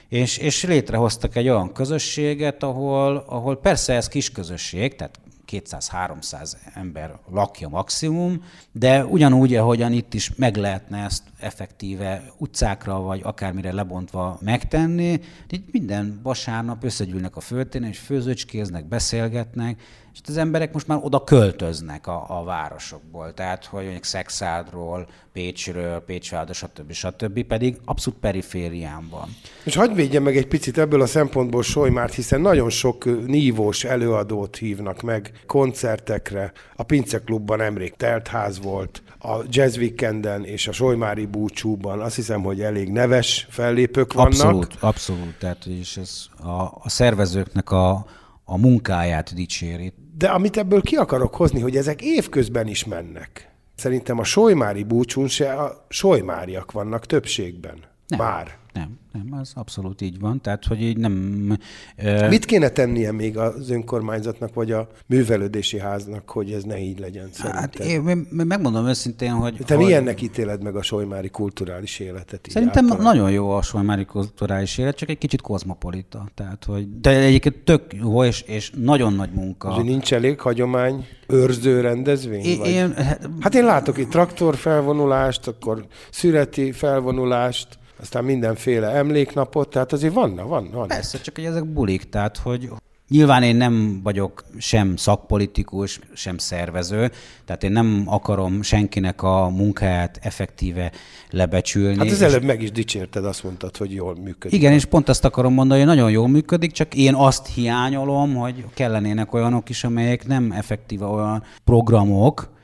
És, és létrehoztak egy olyan közösséget, ahol, ahol persze ez kis közösség, tehát 200-300 ember lakja maximum, de ugyanúgy, ahogyan itt is meg lehetne ezt effektíve utcákra, vagy akármire lebontva megtenni, így minden vasárnap összegyűlnek a földtéren, és főzőcskéznek, beszélgetnek, és az emberek most már oda költöznek a, a városokból, tehát hogy mondjuk Szexádról, Pécsről, Pécsvárda, stb. stb. pedig abszolút periférián van. És hagyd védjem meg egy picit ebből a szempontból Solymárt, hiszen nagyon sok nívós előadót hívnak meg koncertekre. A Pince Klubban nemrég teltház volt, a Jazz Weekenden és a Solymári búcsúban azt hiszem, hogy elég neves fellépők vannak. Abszolút, abszolút. Tehát és ez a, a szervezőknek a, a munkáját dicséri. De amit ebből ki akarok hozni, hogy ezek évközben is mennek. Szerintem a solymári búcsún se a solymáriak vannak többségben. Nem. Már. Nem, nem, az abszolút így van. Tehát, hogy így nem... Mit kéne tennie még az önkormányzatnak, vagy a művelődési háznak, hogy ez ne így legyen Hát szerintem? én megmondom őszintén, hogy... Te hogy milyennek ítéled meg a solymári kulturális életet? Szerintem általában? nagyon jó a solymári kulturális élet, csak egy kicsit kozmopolita. Tehát, hogy, de egyébként tök jó, és, és nagyon nagy munka. Hogy nincs elég hagyomány, őrző rendezvény? Én, vagy? én, Hát én látok itt traktor felvonulást, akkor szüreti felvonulást, aztán mindenféle emléknapot, tehát azért van, van, van. Persze, csak hogy ezek bulik, tehát hogy nyilván én nem vagyok sem szakpolitikus, sem szervező, tehát én nem akarom senkinek a munkáját effektíve lebecsülni. Hát az előbb meg is dicsérted, azt mondtad, hogy jól működik. Igen, és pont azt akarom mondani, hogy nagyon jól működik, csak én azt hiányolom, hogy kellenének olyanok is, amelyek nem effektíve olyan programok,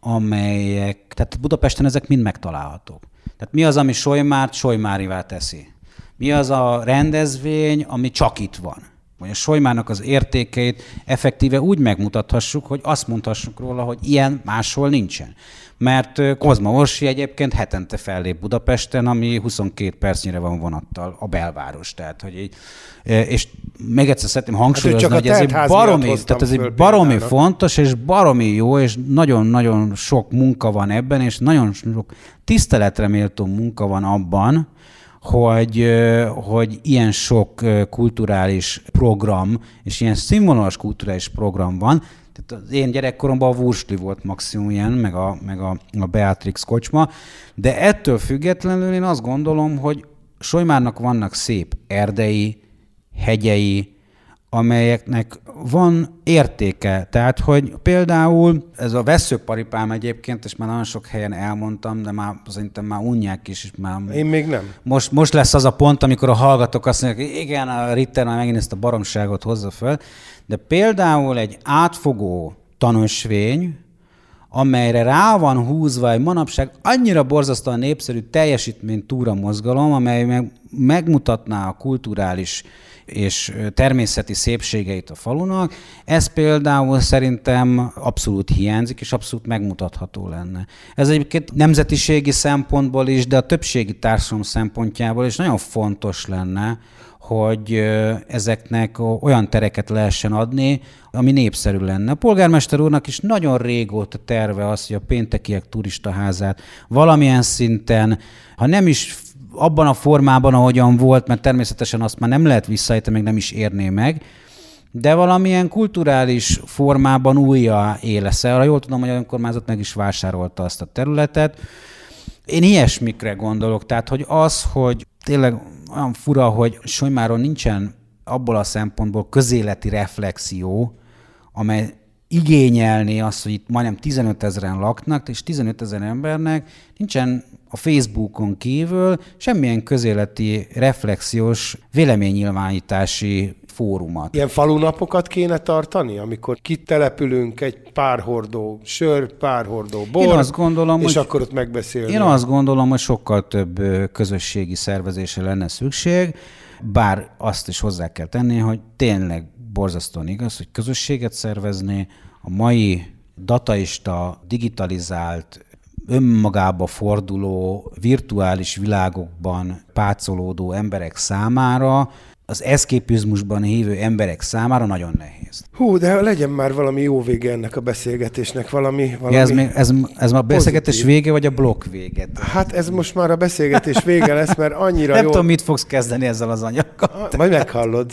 amelyek, tehát Budapesten ezek mind megtalálhatók. Tehát mi az, ami Solymárt Solymárivá teszi? Mi az a rendezvény, ami csak itt van? Vagy a Solymárnak az értékeit effektíve úgy megmutathassuk, hogy azt mondhassuk róla, hogy ilyen máshol nincsen. Mert Kozma Orsi egyébként hetente fellép Budapesten, ami 22 percnyire van vonattal a belváros. Tehát, hogy így, és még egyszer szeretném hangsúlyozni, csak a hogy ez egy baromi, tehát ez egy baromi fontos, és baromi jó, és nagyon-nagyon sok munka van ebben, és nagyon sok tiszteletre méltó munka van abban, hogy, hogy ilyen sok kulturális program, és ilyen színvonalas kulturális program van. Tehát az én gyerekkoromban a Wursli volt maximum ilyen, meg a, meg a, a Beatrix kocsma, de ettől függetlenül én azt gondolom, hogy Solymárnak vannak szép erdei, hegyei, amelyeknek van értéke. Tehát, hogy például ez a veszőparipám egyébként, és már nagyon sok helyen elmondtam, de már szerintem már unják is, és már Én még nem. most, most lesz az a pont, amikor a hallgatók azt mondják, hogy igen, a Ritter már megint ezt a baromságot hozza föl, de például egy átfogó tanösvény, amelyre rá van húzva egy manapság annyira borzasztóan népszerű teljesítmény túra mozgalom, amely meg, megmutatná a kulturális és természeti szépségeit a falunak, ez például szerintem abszolút hiányzik, és abszolút megmutatható lenne. Ez egyébként nemzetiségi szempontból is, de a többségi társadalom szempontjából is nagyon fontos lenne, hogy ezeknek olyan tereket lehessen adni, ami népszerű lenne. A polgármester úrnak is nagyon régóta terve az, hogy a péntekiek turistaházát valamilyen szinten, ha nem is abban a formában, ahogyan volt, mert természetesen azt már nem lehet visszaállítani, még nem is érné meg, de valamilyen kulturális formában újra élesze. Arra jól tudom, hogy a önkormányzat meg is vásárolta azt a területet. Én ilyesmikre gondolok, tehát hogy az, hogy tényleg olyan fura, hogy Solymáron nincsen abból a szempontból közéleti reflexió, amely igényelni azt, hogy itt majdnem 15 ezeren laknak, és 15 ezer embernek nincsen a Facebookon kívül semmilyen közéleti reflexiós véleménynyilvánítási fórumat. Ilyen falunapokat kéne tartani, amikor kitelepülünk egy pár hordó sör, pár hordó bor, Én azt gondolom, és hogy- akkor ott megbeszélni. Én azt gondolom, hogy sokkal több közösségi szervezésre lenne szükség, bár azt is hozzá kell tenni, hogy tényleg borzasztóan igaz, hogy közösséget szervezni a mai dataista, digitalizált, önmagába forduló, virtuális világokban pácolódó emberek számára az eszképizmusban hívő emberek számára nagyon nehéz. Hú, de legyen már valami jó vége ennek a beszélgetésnek, valami... valami Ja, ez, még, ez, ez már a beszélgetés pozitív. vége, vagy a blokk vége? Hát ez most már a beszélgetés vége lesz, mert annyira Nem jó... tudom, mit fogsz kezdeni ezzel az anyaggal. Ah, Majd meghallod.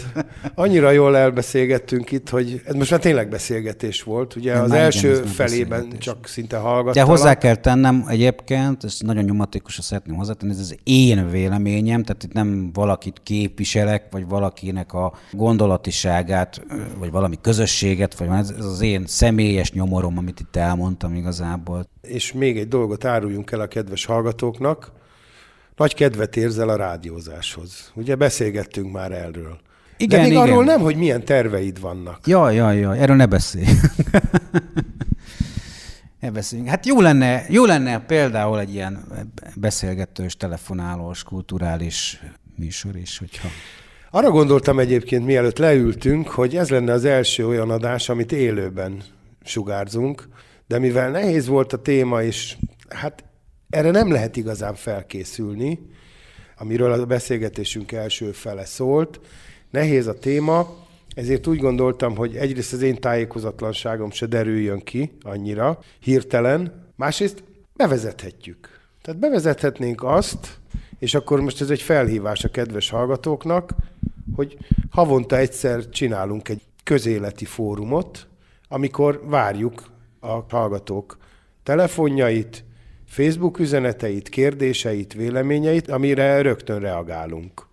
Annyira jól elbeszélgettünk itt, hogy ez most már tényleg beszélgetés volt. Ugye Nem, az igen, első ez felében csak szinte De hallgattalak. hozzá kell tennem egyébként, ezt nagyon nyomatékosan szeretném hozzátenni, ez az én véleményem, tehát itt nem valakit képviselek, vagy valakinek a gondolatiságát, vagy valami közösséget, vagy ez ez az én személyes nyomorom, amit itt elmondtam igazából. És még egy dolgot áruljunk el a kedves hallgatóknak. Nagy kedvet érzel a rádiózáshoz. Ugye beszélgettünk már erről. Igen, De még igen. arról nem, hogy milyen terveid vannak. Jaj, jaj, jaj, erről ne beszélj. ne beszéljünk. Hát jó lenne, jó lenne például egy ilyen beszélgetős, telefonálós, kulturális műsor is, hogyha... Arra gondoltam egyébként, mielőtt leültünk, hogy ez lenne az első olyan adás, amit élőben sugárzunk, de mivel nehéz volt a téma, és hát erre nem lehet igazán felkészülni, amiről a beszélgetésünk első fele szólt, nehéz a téma, ezért úgy gondoltam, hogy egyrészt az én tájékozatlanságom se derüljön ki annyira, hirtelen, másrészt bevezethetjük. Tehát bevezethetnénk azt, és akkor most ez egy felhívás a kedves hallgatóknak, hogy havonta egyszer csinálunk egy közéleti fórumot, amikor várjuk a hallgatók telefonjait, Facebook üzeneteit, kérdéseit, véleményeit, amire rögtön reagálunk.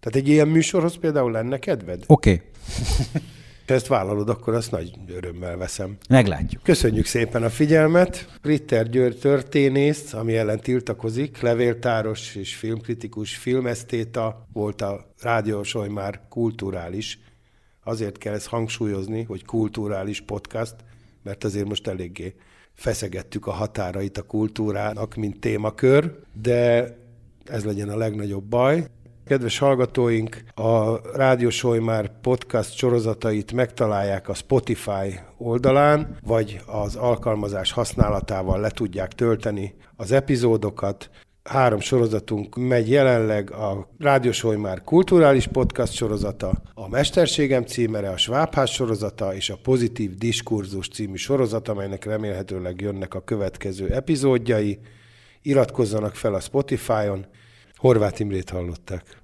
Tehát egy ilyen műsorhoz például lenne kedved? Oké, okay, Ha ezt vállalod, akkor azt nagy örömmel veszem. meglátjuk. Köszönjük szépen a figyelmet. Ritter György történész, ami ellen tiltakozik, levéltáros és filmkritikus, filmesztéta, volt a rádiósoly már kulturális. Azért kell ezt hangsúlyozni, hogy kulturális podcast, mert azért most eléggé feszegettük a határait a kultúrának, mint témakör, de ez legyen a legnagyobb baj. Kedves hallgatóink, a Rádió már podcast sorozatait megtalálják a Spotify oldalán, vagy az alkalmazás használatával le tudják tölteni az epizódokat. Három sorozatunk megy jelenleg, a Rádió már kulturális podcast sorozata, a Mesterségem címere, a Svábház sorozata és a Pozitív Diskurzus című sorozat, amelynek remélhetőleg jönnek a következő epizódjai. Iratkozzanak fel a Spotify-on, Horváth Imrét hallották.